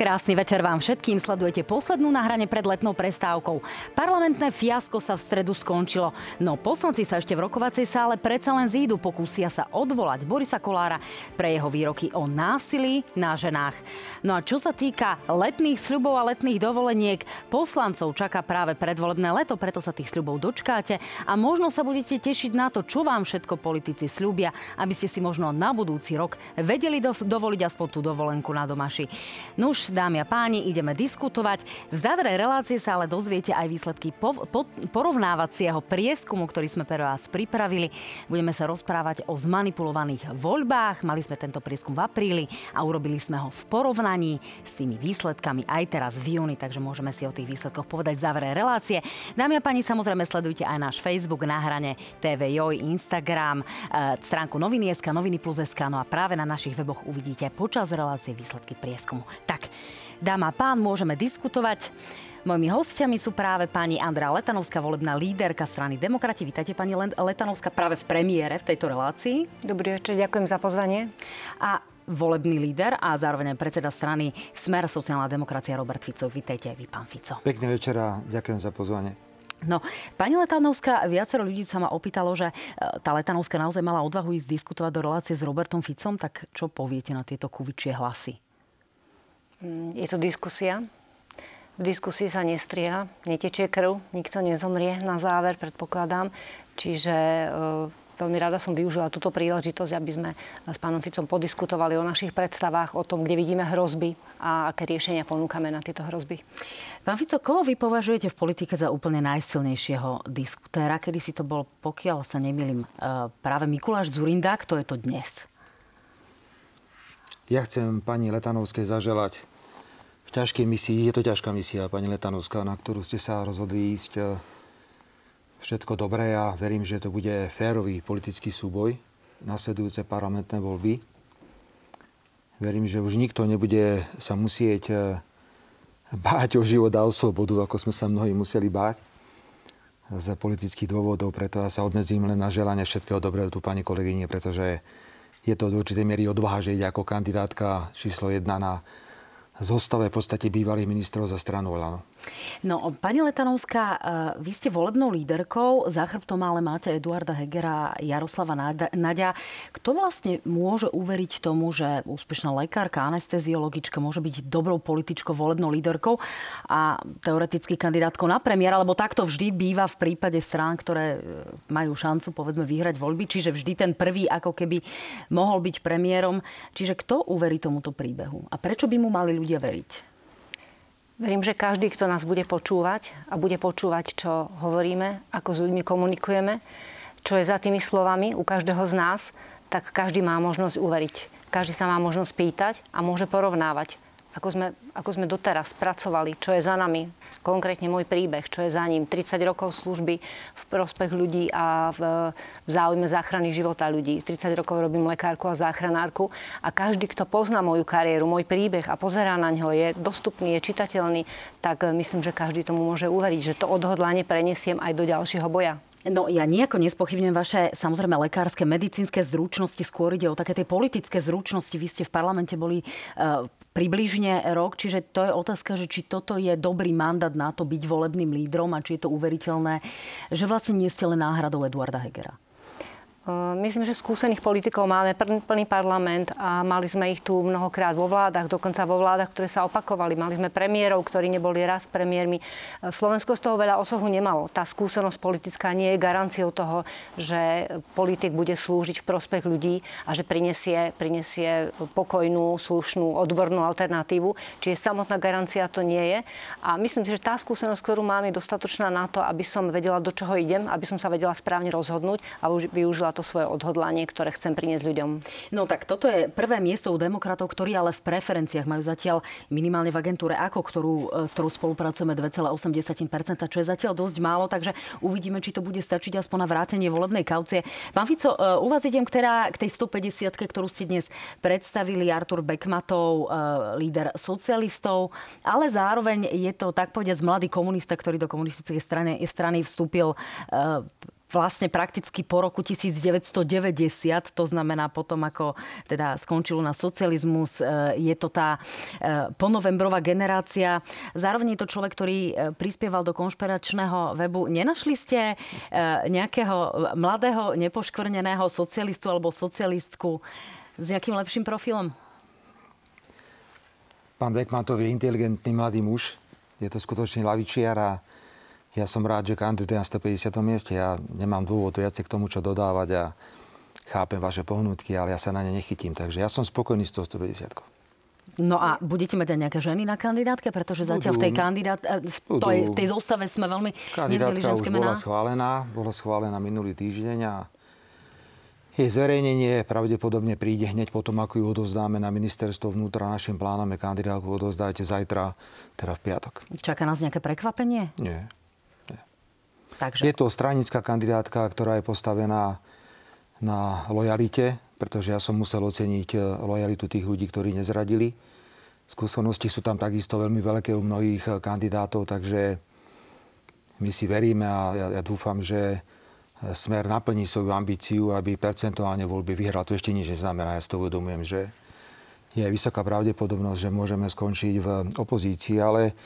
Krásny večer vám všetkým. Sledujete poslednú na hrane pred letnou prestávkou. Parlamentné fiasko sa v stredu skončilo, no poslanci sa ešte v rokovacej sále predsa len zídu, pokúsia sa odvolať Borisa Kolára pre jeho výroky o násilí na ženách. No a čo sa týka letných sľubov a letných dovoleniek, poslancov čaká práve predvolebné leto, preto sa tých sľubov dočkáte a možno sa budete tešiť na to, čo vám všetko politici sľubia, aby ste si možno na budúci rok vedeli dovoliť aspoň tú dovolenku na domaši. Nuž, dámy a páni, ideme diskutovať. V závere relácie sa ale dozviete aj výsledky po, po, porovnávacieho prieskumu, ktorý sme pre vás pripravili. Budeme sa rozprávať o zmanipulovaných voľbách. Mali sme tento prieskum v apríli a urobili sme ho v porovnaní s tými výsledkami aj teraz v júni, takže môžeme si o tých výsledkoch povedať v závere relácie. Dámy a páni, samozrejme sledujte aj náš Facebook na hrane TV Joj, Instagram, e, stránku Noviny.sk, Noviny plus SK, no a práve na našich weboch uvidíte počas relácie výsledky prieskumu. Tak, Dáma a pán, môžeme diskutovať. Mojimi hostiami sú práve pani Andrea Letanovská, volebná líderka strany Demokrati. Vítajte pani Letanovská práve v premiére v tejto relácii. Dobrý večer, ďakujem za pozvanie. A volebný líder a zároveň predseda strany Smer sociálna demokracia Robert Fico. Vítajte aj vy, pán Fico. Pekný večer a ďakujem za pozvanie. No, pani Letanovská, viacero ľudí sa ma opýtalo, že e, tá Letanovská naozaj mala odvahu ísť diskutovať do relácie s Robertom Ficom, tak čo poviete na tieto kuvičie hlasy? Mm, je to diskusia. V diskusii sa nestriha, netečie krv, nikto nezomrie na záver, predpokladám. Čiže e, veľmi rada som využila túto príležitosť, aby sme s pánom Ficom podiskutovali o našich predstavách, o tom, kde vidíme hrozby a aké riešenia ponúkame na tieto hrozby. Pán Fico, koho vy považujete v politike za úplne najsilnejšieho diskutéra? Kedy si to bol, pokiaľ sa nemýlim, e, práve Mikuláš Zurinda, kto je to dnes? Ja chcem pani Letanovskej zaželať v ťažkej misii, je to ťažká misia, pani Letanovská, na ktorú ste sa rozhodli ísť e, všetko dobré a verím, že to bude férový politický súboj, nasledujúce parlamentné voľby. Verím, že už nikto nebude sa musieť e, báť o život a o slobodu, ako sme sa mnohí museli báť z politických dôvodov, preto ja sa obmedzím len na želanie všetkého dobrého tu pani kolegyne, pretože je to do určitej miery odvaha, že ide ako kandidátka číslo jedna na zostave v podstate bývalých ministrov za stranu Olano. No, pani Letanovská, e, vy ste volebnou líderkou, za chrbtom ale máte Eduarda Hegera a Jaroslava Nadia. Kto vlastne môže uveriť tomu, že úspešná lekárka, anesteziologička môže byť dobrou političkou, volebnou líderkou a teoreticky kandidátkou na premiéra, lebo takto vždy býva v prípade strán, ktoré e, majú šancu povedzme vyhrať voľby, čiže vždy ten prvý ako keby mohol byť premiérom. Čiže kto uverí tomuto príbehu? A prečo by mu mali ľudia veriť? Verím, že každý, kto nás bude počúvať a bude počúvať, čo hovoríme, ako s ľuďmi komunikujeme, čo je za tými slovami u každého z nás, tak každý má možnosť uveriť. Každý sa má možnosť pýtať a môže porovnávať ako sme, ako sme doteraz pracovali, čo je za nami, konkrétne môj príbeh, čo je za ním. 30 rokov služby v prospech ľudí a v, v záujme záchrany života ľudí. 30 rokov robím lekárku a záchranárku a každý, kto pozná moju kariéru, môj príbeh a pozerá na ňo, je dostupný, je čitateľný, tak myslím, že každý tomu môže uveriť, že to odhodlanie prenesiem aj do ďalšieho boja. No ja nejako nespochybňujem vaše samozrejme lekárske, medicínske zručnosti, skôr ide o také tie politické zručnosti. Vy ste v parlamente boli uh, približne rok, čiže to je otázka, že či toto je dobrý mandát na to byť volebným lídrom a či je to uveriteľné, že vlastne nie ste len náhradou Eduarda Hegera. Myslím, že skúsených politikov máme plný parlament a mali sme ich tu mnohokrát vo vládach, dokonca vo vládach, ktoré sa opakovali. Mali sme premiérov, ktorí neboli raz premiérmi. Slovensko z toho veľa osohu nemalo. Tá skúsenosť politická nie je garanciou toho, že politik bude slúžiť v prospech ľudí a že prinesie, prinesie pokojnú, slušnú, odbornú alternatívu. Čiže samotná garancia to nie je. A myslím si, že tá skúsenosť, ktorú mám, je dostatočná na to, aby som vedela, do čoho idem, aby som sa vedela správne rozhodnúť a využila vyjadrila to svoje odhodlanie, ktoré chcem priniesť ľuďom. No tak toto je prvé miesto u demokratov, ktorí ale v preferenciách majú zatiaľ minimálne v agentúre AKO, ktorú, e, v ktorú spolupracujeme 2,8%, čo je zatiaľ dosť málo, takže uvidíme, či to bude stačiť aspoň na vrátenie volebnej kaucie. Pán Fico, e, u vás idem k, teda, tej 150 ktorú ste dnes predstavili, Artur Bekmatov, e, líder socialistov, ale zároveň je to tak povediať mladý komunista, ktorý do komunistickej strany, strany vstúpil vlastne prakticky po roku 1990, to znamená potom, ako teda skončil na socializmus, e, je to tá e, ponovembrová generácia. Zároveň je to človek, ktorý e, prispieval do konšpiračného webu. Nenašli ste nejakého mladého, nepoškvrneného socialistu alebo socialistku s jakým lepším profilom? Pán Beckmantov je inteligentný mladý muž. Je to skutočný lavičiar a ja som rád, že kandiduje na 150. mieste. Ja nemám dôvod viacej k tomu, čo dodávať a chápem vaše pohnutky, ale ja sa na ne nechytím. Takže ja som spokojný s tou 150. No a budete mať aj nejaké ženy na kandidátke? Pretože zatiaľ v tej, kandidát, eh, v tej, tej zostave sme veľmi Kandidátka už bola schválená, bola schválená minulý týždeň a jej zverejnenie pravdepodobne príde hneď potom, ako ju odozdáme na ministerstvo vnútra. Našim plánom je kandidátku odozdajte zajtra, teda v piatok. Čaká nás nejaké prekvapenie? Nie. Takže... Je to stranická kandidátka, ktorá je postavená na lojalite, pretože ja som musel oceniť eh, lojalitu tých ľudí, ktorí nezradili. Skúsenosti sú tam takisto veľmi veľké u mnohých eh, kandidátov, takže my si veríme a ja, ja dúfam, že eh, Smer naplní svoju ambíciu, aby percentuálne voľby vyhral. To ešte nič neznamená. Ja si to uvedomujem, že je vysoká pravdepodobnosť, že môžeme skončiť v opozícii, ale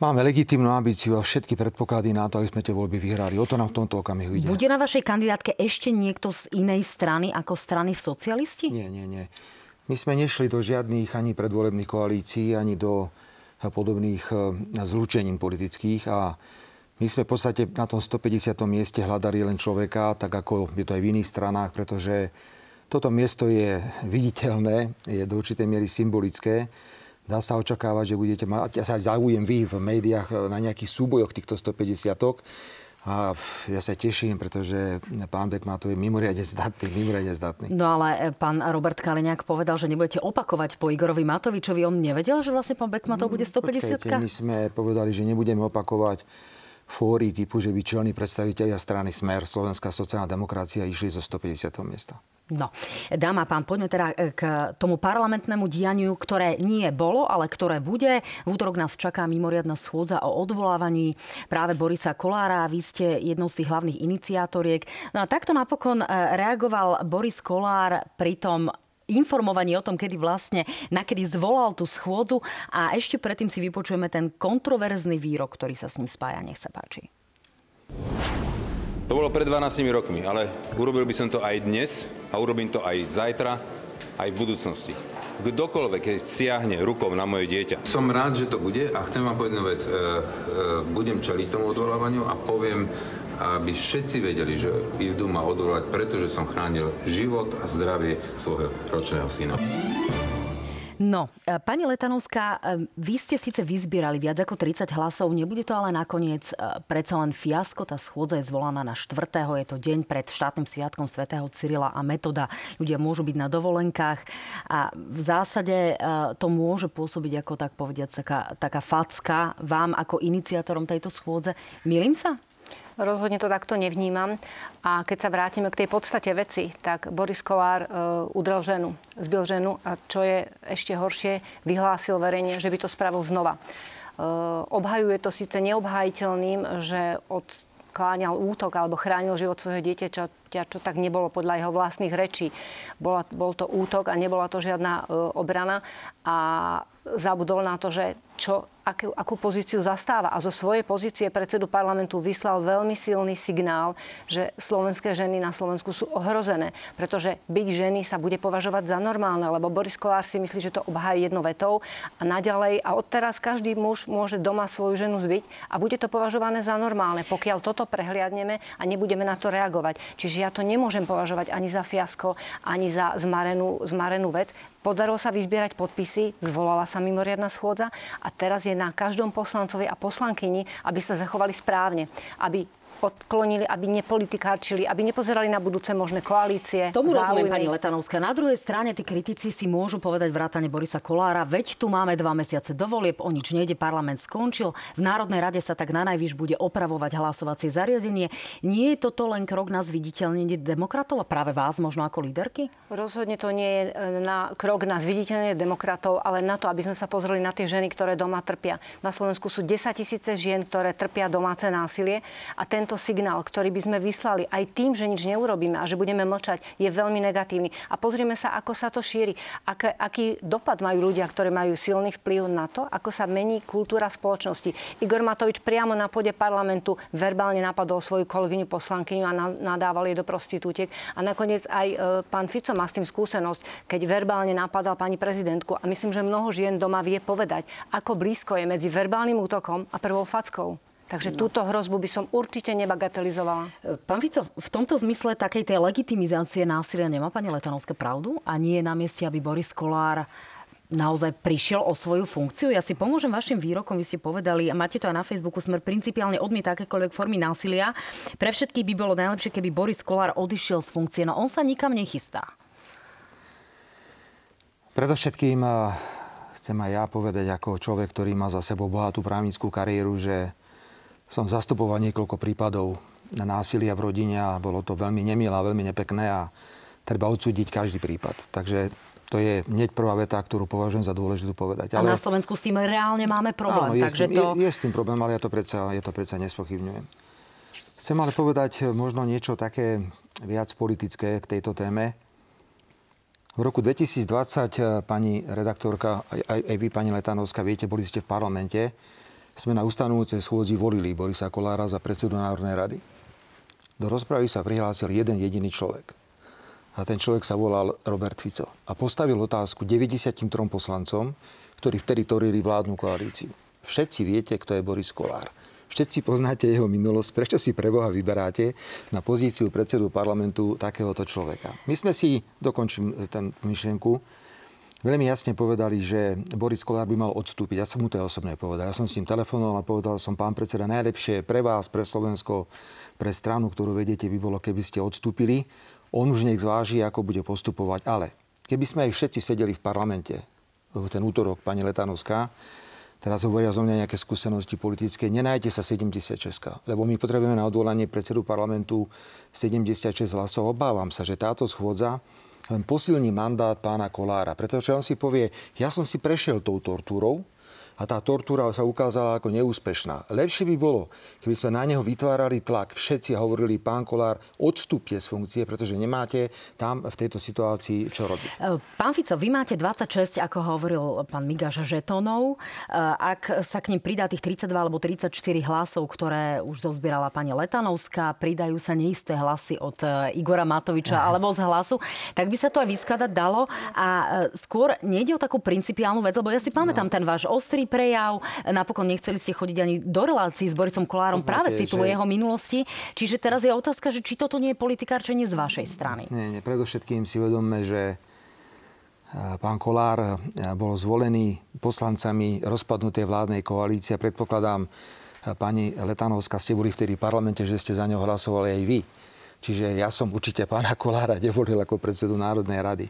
Máme legitímnu ambíciu a všetky predpoklady na to, aby sme tie voľby vyhrali. O to nám v tomto okamihu ide. Bude na vašej kandidátke ešte niekto z inej strany ako strany socialisti? Nie, nie, nie. My sme nešli do žiadnych ani predvolebných koalícií, ani do podobných e, zlúčením politických a my sme v podstate na tom 150. mieste hľadali len človeka, tak ako je to aj v iných stranách, pretože toto miesto je viditeľné, je do určitej miery symbolické dá sa očakávať, že budete mať ja sa aj záujem vy v médiách e, na nejakých súbojoch týchto 150 a ja sa teším, pretože pán Bekmatov je mimoriadne zdatný, mimoriadne zdatný. No ale e, pán Robert Kaliňák povedal, že nebudete opakovať po Igorovi Matovičovi. On nevedel, že vlastne pán Bekmatov bude 150 Počkajte, my sme povedali, že nebudeme opakovať fóry typu, že by čelní predstavitelia strany Smer, Slovenská sociálna demokracia išli zo 150. miesta. No, dáma pán, poďme teda e, k tomu parlamentnému dianiu, ktoré nie bolo, ale ktoré bude. V útorok nás čaká mimoriadná schôdza o odvolávaní práve Borisa Kolára. Vy ste jednou z tých hlavných iniciátoriek. No a takto napokon e, reagoval Boris Kolár pri tom informovaní o tom, kedy vlastne, nakedy zvolal tú schôdzu a ešte predtým si vypočujeme ten kontroverzný výrok, ktorý sa s ním spája. Nech sa páči. To bolo pred 12 rokmi, ale urobil by som to aj dnes a urobím to aj zajtra, aj v budúcnosti. Kdokoľvek, keď siahne rukou na moje dieťa. Som rád, že to bude a chcem vám povedať jednu vec. E, e, budem čeliť tomu odvolávaniu a poviem, aby všetci vedeli, že idú ma odvolať, pretože som chránil život a zdravie svojho ročného syna. No, e, pani Letanovská, e, vy ste síce vyzbierali viac ako 30 hlasov, nebude to ale nakoniec e, predsa len fiasko. Tá schôdza je zvolaná na 4. Je to deň pred štátnym sviatkom svätého Cyrila a Metoda. Ľudia môžu byť na dovolenkách a v zásade to môže pôsobiť ako tak povediať taká, taká facka vám ako iniciátorom tejto schôdze. Milím sa? Rozhodne to takto nevnímam. A keď sa vrátime k tej podstate veci, tak Boris Kolár e, udrel ženu, zbil ženu a čo je ešte horšie, vyhlásil verejne, že by to spravil znova. E, obhajuje to síce neobhajiteľným, že od kláňal útok alebo chránil život svojho dieťaťa, čo tak nebolo podľa jeho vlastných rečí. Bola, bol to útok a nebola to žiadna e, obrana. A zabudol na to, že čo, akú, akú pozíciu zastáva. A zo svojej pozície predsedu parlamentu vyslal veľmi silný signál, že slovenské ženy na Slovensku sú ohrozené, pretože byť ženy sa bude považovať za normálne, lebo Boris Kolár si myslí, že to obhájí jednou vetou a naďalej a odteraz každý muž môže doma svoju ženu zbyť a bude to považované za normálne, pokiaľ toto prehliadneme a nebudeme na to reagovať. Čiže ja to nemôžem považovať ani za fiasko, ani za zmarenú, zmarenú vec. Podarilo sa vyzbierať podpisy, zvolala sa mimoriadna schôdza a teraz je na každom poslancovi a poslankyni, aby sa zachovali správne, aby odklonili, aby nepolitikárčili, aby nepozerali na budúce možné koalície. Tomu záujmy. rozumiem, pani Letanovská. Na druhej strane tí kritici si môžu povedať vrátane Borisa Kolára, veď tu máme dva mesiace do volieb, o nič nejde, parlament skončil. V Národnej rade sa tak na najvyš bude opravovať hlasovacie zariadenie. Nie je toto len krok na zviditeľnenie demokratov a práve vás možno ako líderky? Rozhodne to nie je e, na krok na zviditeľnenie demokratov, ale na to, aby sme sa pozreli na tie ženy, ktoré doma trpia. Na Slovensku sú 10 tisíce žien, ktoré trpia domáce násilie a tento signál, ktorý by sme vyslali aj tým, že nič neurobíme a že budeme mlčať, je veľmi negatívny. A pozrieme sa, ako sa to šíri. Ak, aký dopad majú ľudia, ktorí majú silný vplyv na to, ako sa mení kultúra spoločnosti. Igor Matovič priamo na pôde parlamentu verbálne napadol svoju kolegyňu poslankyňu a nadával jej do prostitútiek. A nakoniec aj e, pán Fico má s tým skúsenosť, keď verbálne napadal pani prezidentku. A myslím, že mnoho žien doma vie povedať, ako blízko je medzi verbálnym útokom a prvou fackou. Takže no. túto hrozbu by som určite nebagatelizovala. E, pán Fico, v tomto zmysle takej tej legitimizácie násilia nemá pani Letanovská pravdu? A nie je na mieste, aby Boris Kolár naozaj prišiel o svoju funkciu. Ja si pomôžem vašim výrokom, vy ste povedali, a máte to aj na Facebooku, Smer principiálne odmieta akékoľvek formy násilia. Pre všetkých by bolo najlepšie, keby Boris Kolár odišiel z funkcie, no on sa nikam nechystá. Predovšetkým eh, chcem aj ja povedať ako človek, ktorý má za sebou bohatú právnickú kariéru, že som zastupoval niekoľko prípadov na násilia v rodine a bolo to veľmi nemilé a veľmi nepekné a treba odsúdiť každý prípad. Takže to je hneď prvá veta, ktorú považujem za dôležitú povedať. Ale... A na Slovensku s tým reálne máme problém. Áno, je, takže s tým, to... je, je s tým problém, ale ja to predsa, ja to predsa nespochybňujem. Chcem ale povedať možno niečo také viac politické k tejto téme. V roku 2020, eh, pani redaktorka, aj, aj vy, pani Letanovská, viete, boli ste v parlamente, sme na ustanovujúcej schôdzi volili Borisa Kolára za predsedu Národnej rady. Do rozpravy sa prihlásil jeden jediný človek a ten človek sa volal Robert Fico. A postavil otázku 93 poslancom, ktorí vtedy tvorili vládnu koalíciu. Všetci viete, kto je Boris Kolár. Všetci poznáte jeho minulosť. Prečo si pre Boha vyberáte na pozíciu predsedu parlamentu takéhoto človeka? My sme si, dokončím ten myšlienku, veľmi jasne povedali, že Boris Kolár by mal odstúpiť. Ja som mu to osobne povedal. Ja som s ním telefonoval a povedal som, pán predseda, najlepšie pre vás, pre Slovensko, pre stranu, ktorú vedete, by bolo, keby ste odstúpili. On už nech zváži, ako bude postupovať. Ale keby sme aj všetci sedeli v parlamente v ten útorok, pani Letanovská, teraz hovoria zo mňa nejaké skúsenosti politické, nenajte sa 76, lebo my potrebujeme na odvolanie predsedu parlamentu 76 hlasov. Obávam sa, že táto schôdza len posilní mandát pána Kolára, pretože on si povie, ja som si prešiel tou tortúrou, a tá tortúra sa ukázala ako neúspešná. Lepšie by bolo, keby sme na neho vytvárali tlak. Všetci hovorili, pán Kolár, odstúpte z funkcie, pretože nemáte tam v tejto situácii čo robiť. E, pán Fico, vy máte 26, ako hovoril pán Migaš, žetónov. E, ak sa k ním pridá tých 32 alebo 34 hlasov, ktoré už zozbierala pani Letanovská, pridajú sa neisté hlasy od e, Igora Matoviča alebo z hlasu, tak by sa to aj vyskladať dalo. A skôr nejde o takú principiálnu vec, lebo ja si pamätám no. ten váš ostrý prejav. Napokon nechceli ste chodiť ani do relácií s Borisom Kolárom Poznáte, práve z titulu že... jeho minulosti. Čiže teraz je otázka, že či toto nie je politikárčenie z vašej strany. Nie, nie. Predovšetkým si uvedomme, že pán Kolár bol zvolený poslancami rozpadnutej vládnej koalície. Predpokladám, pani Letanovská, ste boli vtedy v parlamente, že ste za ňo hlasovali aj vy. Čiže ja som určite pána Kolára nevolil ako predsedu Národnej rady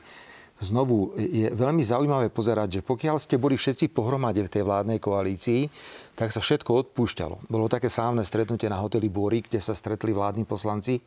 znovu je veľmi zaujímavé pozerať, že pokiaľ ste boli všetci pohromade v tej vládnej koalícii, tak sa všetko odpúšťalo. Bolo také sávne stretnutie na hoteli Búry, kde sa stretli vládni poslanci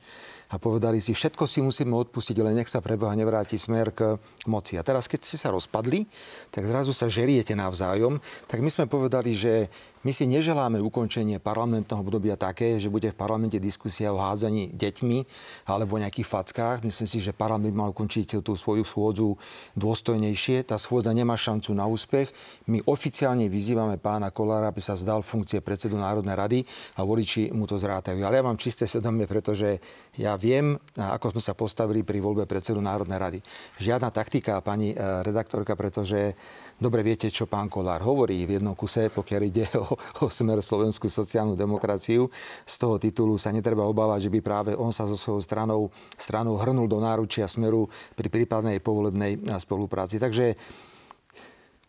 a povedali si, všetko si musíme odpustiť, ale nech sa preboha nevráti smer k moci. A teraz, keď ste sa rozpadli, tak zrazu sa žeriete navzájom, tak my sme povedali, že my si neželáme ukončenie parlamentného obdobia také, že bude v parlamente diskusia o hádzaní deťmi alebo nejakých fackách. Myslím si, že parlament má ukončiť tú svoju schôdzu dôstojnejšie. Tá schôdza nemá šancu na úspech. My oficiálne vyzývame pána Kolára, aby sa vzdal funkcie predsedu Národnej rady a voliči mu to zrátajú. Ale ja mám čisté svedomie, pretože ja viem, ako sme sa postavili pri voľbe predsedu Národnej rady. Žiadna taktika, pani e, redaktorka, pretože dobre viete, čo pán Kolár hovorí v jednom kuse, pokiaľ ide o, o smer slovenskú sociálnu demokraciu. Z toho titulu sa netreba obávať, že by práve on sa so svojou stranou, stranou hrnul do náručia smeru pri prípadnej povolebnej spolupráci. Takže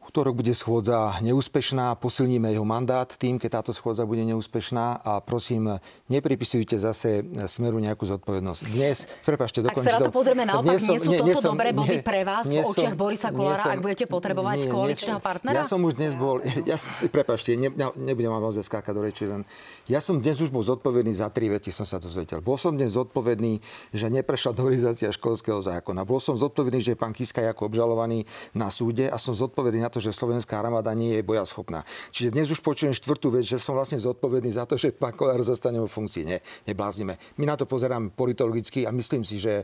útorok bude schôdza neúspešná, posilníme jeho mandát tým, keď táto schôdza bude neúspešná a prosím, nepripisujte zase Smeru nejakú zodpovednosť. Dnes, prepašte, dokončím. Ak sa na to pozrieme naopak, nie sú toto nie, som, dobré body pre vás v očiach Borisa Kolára, ak budete potrebovať nie, koaličného nie, partnera? Ja som už dnes bol, ja, prepašte, ne, nebudem vám naozaj skákať do reči, len ja som dnes už bol zodpovedný za tri veci, som sa to zvetel. Bol som dnes zodpovedný, že neprešla novelizácia školského zákona. Bol som zodpovedný, že pán Kiska ako obžalovaný na súde a som zodpovedný na to, že slovenská armáda nie je boja schopná. Čiže dnes už počujem štvrtú vec, že som vlastne zodpovedný za to, že pán Kolár zostane vo funkcii. Nie, nebláznime. My na to pozeráme politologicky a myslím si, že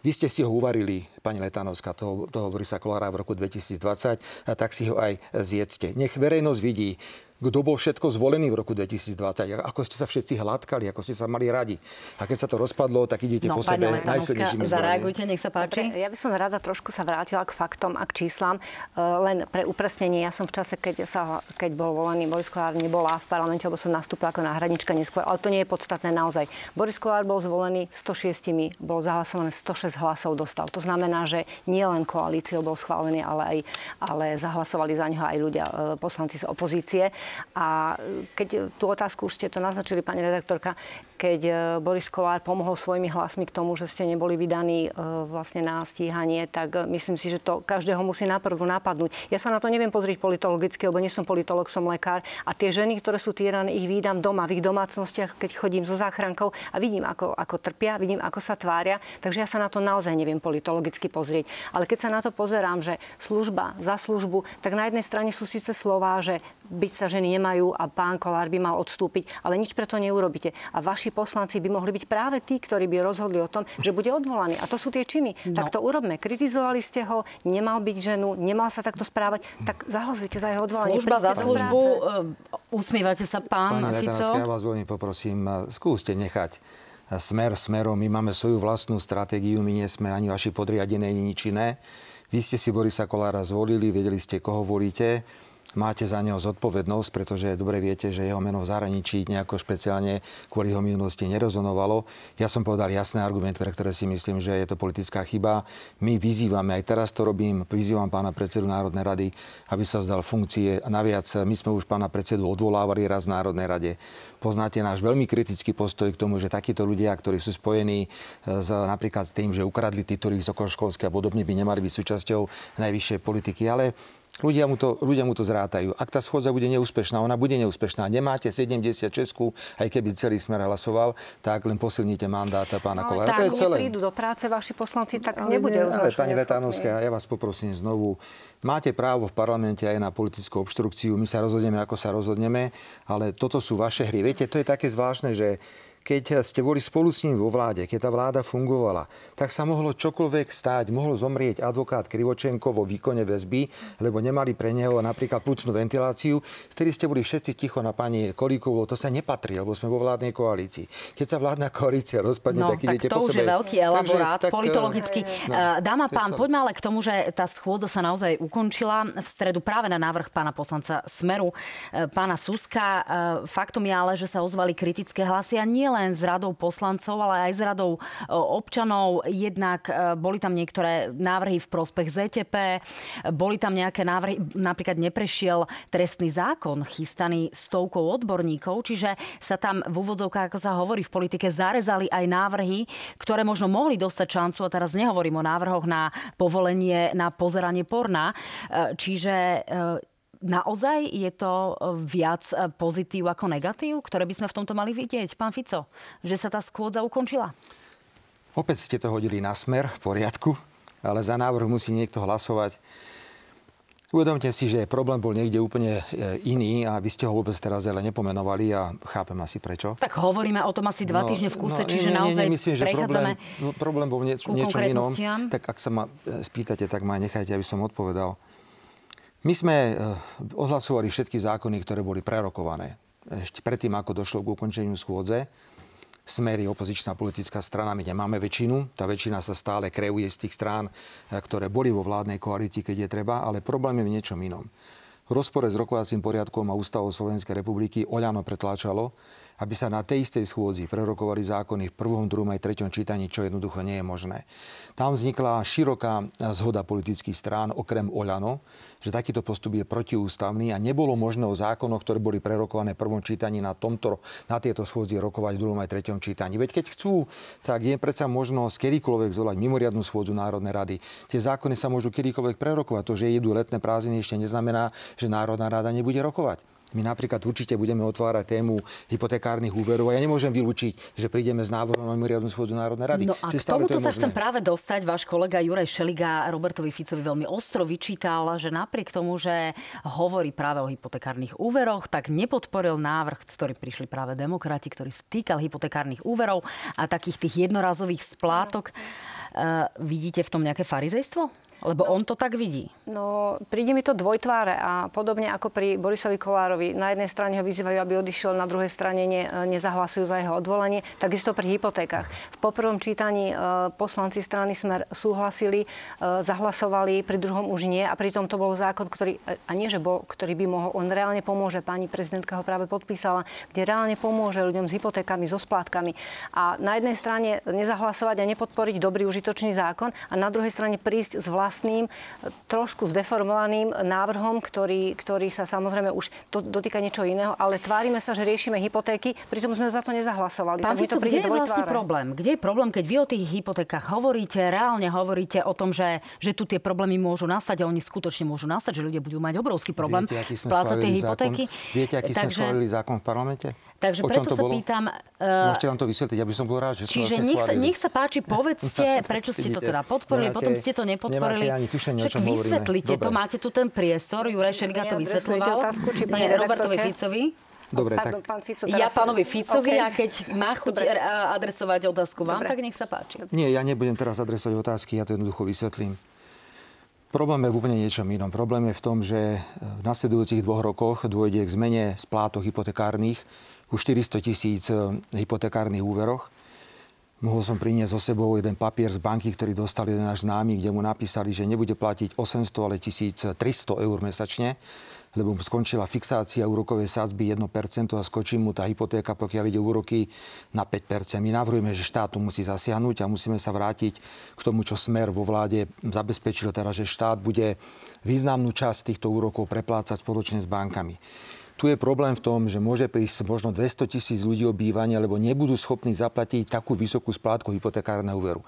vy ste si ho uvarili, pani Letanovská, toho, toho Borisa Kolára v roku 2020, a tak si ho aj zjedzte. Nech verejnosť vidí, kto bol všetko zvolený v roku 2020, ako ste sa všetci hladkali, ako ste sa mali radi. A keď sa to rozpadlo, tak idete no, po sebe najsilnejšími Zareagujte, nech sa páči. Dobre, ja by som rada trošku sa vrátila k faktom a k číslam. E, len pre upresnenie, ja som v čase, keď, sa, keď bol volený Boris Kolár, nebola v parlamente, lebo som nastúpila ako náhradnička neskôr, ale to nie je podstatné naozaj. Boris Kolár bol zvolený 106, bol zahlasované 106 hlasov dostal. To znamená, že nie len koalíciou bol schválený, ale aj ale zahlasovali za neho aj ľudia, e, poslanci z opozície. A keď tú otázku už ste to naznačili, pani redaktorka, keď e, Boris Kolár pomohol svojimi hlasmi k tomu, že ste neboli vydaní e, vlastne na stíhanie, tak e, myslím si, že to každého musí naprvu napadnúť. Ja sa na to neviem pozrieť politologicky, lebo nie som politolog, som lekár. A tie ženy, ktoré sú týrané, ich vídam doma, v ich domácnostiach, keď chodím so záchrankou a vidím, ako, ako trpia, vidím, ako sa tvária. Takže ja sa na to naozaj neviem politologicky pozrieť. Ale keď sa na to pozerám, že služba za službu, tak na jednej strane sú síce slová, že byť sa ženy nemajú a pán Kolár by mal odstúpiť, ale nič preto neurobíte. A vaši poslanci by mohli byť práve tí, ktorí by rozhodli o tom, že bude odvolaný. A to sú tie činy. No. Tak to urobme. Kritizovali ste ho, nemal byť ženu, nemal sa takto správať, tak zahlasujte za jeho odvolanie. Služba za službu. E, usmievate sa, pán Pani Fico. ja vás veľmi poprosím, skúste nechať smer smerom. My máme svoju vlastnú stratégiu, my nie sme ani vaši podriadené, ani nič iné. Vy ste si Borisa Kolára zvolili, vedeli ste, koho volíte máte za neho zodpovednosť, pretože dobre viete, že jeho meno v zahraničí nejako špeciálne kvôli jeho minulosti nerozonovalo. Ja som povedal jasné argument, pre ktoré si myslím, že je to politická chyba. My vyzývame, aj teraz to robím, vyzývam pána predsedu Národnej rady, aby sa vzdal funkcie. A naviac, my sme už pána predsedu odvolávali raz v Národnej rade. Poznáte náš veľmi kritický postoj k tomu, že takíto ľudia, ktorí sú spojení s, napríklad s tým, že ukradli tituly vysokoškolské a podobne, by nemali byť súčasťou najvyššej politiky. Ale Ľudia mu, to, ľudia mu to zrátajú. Ak tá schôdza bude neúspešná, ona bude neúspešná. Nemáte 76, aj keby celý smer hlasoval, tak len posilníte mandáta pána no, Kolára. To je celé. prídu do práce vaši poslanci, tak ale nebude nie, ale pani Letánovská, ja vás poprosím znovu. Máte právo v parlamente aj na politickú obštrukciu. My sa rozhodneme, ako sa rozhodneme, ale toto sú vaše hry. Viete, to je také zvláštne, že keď ste boli spolu s ním vo vláde, keď tá vláda fungovala, tak sa mohlo čokoľvek stáť. Mohol zomrieť advokát Krivočenko vo výkone väzby, lebo nemali pre neho napríklad plúcnú ventiláciu. Vtedy ste boli všetci ticho na pani Kolíkovou. To sa nepatrí, lebo sme vo vládnej koalícii. Keď sa vládna koalícia rozpadne, no, tak idete to po už sebe. je veľký elaborát, tak, politologicky. No, eh, Dáma pán, poďme ale k tomu, že tá schôdza sa naozaj ukončila v stredu práve na návrh pána poslanca Smeru, eh, pána Suska. Eh, faktom je ale, že sa ozvali kritické hlasy a nie len s radou poslancov, ale aj s radou e, občanov. Jednak e, boli tam niektoré návrhy v prospech ZTP, boli tam nejaké návrhy, napríklad neprešiel trestný zákon chystaný stovkou odborníkov, čiže sa tam v úvodzovkách, ako sa hovorí v politike, zarezali aj návrhy, ktoré možno mohli dostať šancu, a teraz nehovorím o návrhoch na povolenie na pozeranie porna, e, čiže Naozaj je to e, viac e, pozitív ako negatív, ktoré by sme v tomto mali vidieť, pán Fico? Že sa tá skôdza ukončila? Opäť ste to hodili na smer, v poriadku, ale za návrh musí niekto hlasovať. Uvedomte si, že problém bol niekde úplne e, iný a vy ste ho vôbec teraz ale nepomenovali a chápem asi prečo. Tak hovoríme o tom asi dva no, týždne v kuse, no, čiže nie, naozaj nie, myslím, že problém, no, problém bol v nieč, niečom inom. Tak ak sa ma spýtate, tak ma nechajte, aby som odpovedal. My sme eh, odhlasovali všetky zákony, ktoré boli prerokované. Ešte predtým, ako došlo k ukončeniu schôdze, Smery, opozičná politická strana, my nemáme väčšinu. Tá väčšina sa stále kreuje z tých strán, eh, ktoré boli vo vládnej koalícii, keď je treba, ale problém je v niečom inom. V rozpore s rokovacím poriadkom a ústavou Slovenskej republiky Oľano pretláčalo, aby sa na tej istej schôdzi prerokovali zákony v prvom, druhom aj treťom čítaní, čo jednoducho nie je možné. Tam vznikla široká zhoda politických strán, okrem Oľano, že takýto postup je protiústavný a nebolo možné o zákonoch, ktoré boli prerokované v prvom čítaní na, tomto, na tieto schôdzi rokovať v druhom aj treťom čítaní. Veď keď chcú, tak je predsa možnosť kedykoľvek zvolať mimoriadnu schôdzu Národnej rady. Tie zákony sa môžu kedykoľvek prerokovať. To, že idú letné prázdniny, ešte neznamená, že Národná rada nebude rokovať. My napríklad určite budeme otvárať tému hypotekárnych úverov a ja nemôžem vylúčiť, že prídeme s návrhom na mimoriadnu schôdzu Národnej rady. No a k tomuto to sa chcem práve dostať. Váš kolega Juraj Šeliga Robertovi Ficovi veľmi ostro vyčítal, že napriek tomu, že hovorí práve o hypotekárnych úveroch, tak nepodporil návrh, s ktorým prišli práve demokrati, ktorý sa týkal hypotekárnych úverov a takých tých jednorazových splátok. Uh, vidíte v tom nejaké farizejstvo? Lebo on to tak vidí. No, príde mi to dvojtváre a podobne ako pri Borisovi Kolárovi. Na jednej strane ho vyzývajú, aby odišiel, na druhej strane ne, nezahlasujú za jeho odvolanie. Takisto pri hypotékach. V poprvom čítaní e, poslanci strany Smer súhlasili, e, zahlasovali, pri druhom už nie a pritom to bol zákon, ktorý, e, a nie, že bol, ktorý by mohol, on reálne pomôže, pani prezidentka ho práve podpísala, kde reálne pomôže ľuďom s hypotékami, so splátkami. A na jednej strane nezahlasovať a nepodporiť dobrý užitočný zákon a na druhej strane prísť s vlast vlastným, trošku zdeformovaným návrhom, ktorý, ktorý sa samozrejme už to, dotýka niečo iného, ale tvárime sa, že riešime hypotéky, pritom sme za to nezahlasovali. Pán Fico, kde je vlastne problém? Kde je problém, keď vy o tých hypotékach hovoríte, reálne hovoríte o tom, že, že tu tie problémy môžu nastať a oni skutočne môžu nastať, že ľudia budú mať obrovský problém splácať tie hypotéky. Viete, aký sme schválili zákon v parlamente? Takže o preto sa bolo? pýtam... Uh, Môžete vám to vysvetliť, ja by som bol rád, že Čiže nech sa, nech sa páči, povedzte, prečo ste to teda podporili, nemáte, potom ste to nepodporili. Nemáte ani tušenie, o čom vysvetlite to, máte tu ten priestor, Juraj Šeliga to vysvetloval. Otázku, či Nie, Robertovi Ficovi. Dobre, Pardon, tak... Pán Fico, teraz... Ja pánovi Ficovi okay. a keď má chuť Dobre. adresovať otázku vám, Dobre. tak nech sa páči. Nie, ja nebudem teraz adresovať otázky, ja to jednoducho vysvetlím. Problém je v úplne niečom inom. Problém je v tom, že v nasledujúcich dvoch rokoch dôjde k zmene splátok hypotekárnych ku 400 tisíc e, hypotekárnych úveroch. Mohol som priniesť so sebou jeden papier z banky, ktorý dostal jeden náš známy, kde mu napísali, že nebude platiť 800, ale 1300 eur mesačne, lebo mu skončila fixácia úrokovej sadzby 1% a skočí mu tá hypotéka, pokiaľ ide úroky na 5%. My navrhujeme, že štátu musí zasiahnuť a musíme sa vrátiť k tomu, čo Smer vo vláde zabezpečil, teda, že štát bude významnú časť týchto úrokov preplácať spoločne s bankami. Tu je problém v tom, že môže prísť možno 200 tisíc ľudí o bývanie, lebo nebudú schopní zaplatiť takú vysokú splátku hypotekárneho úveru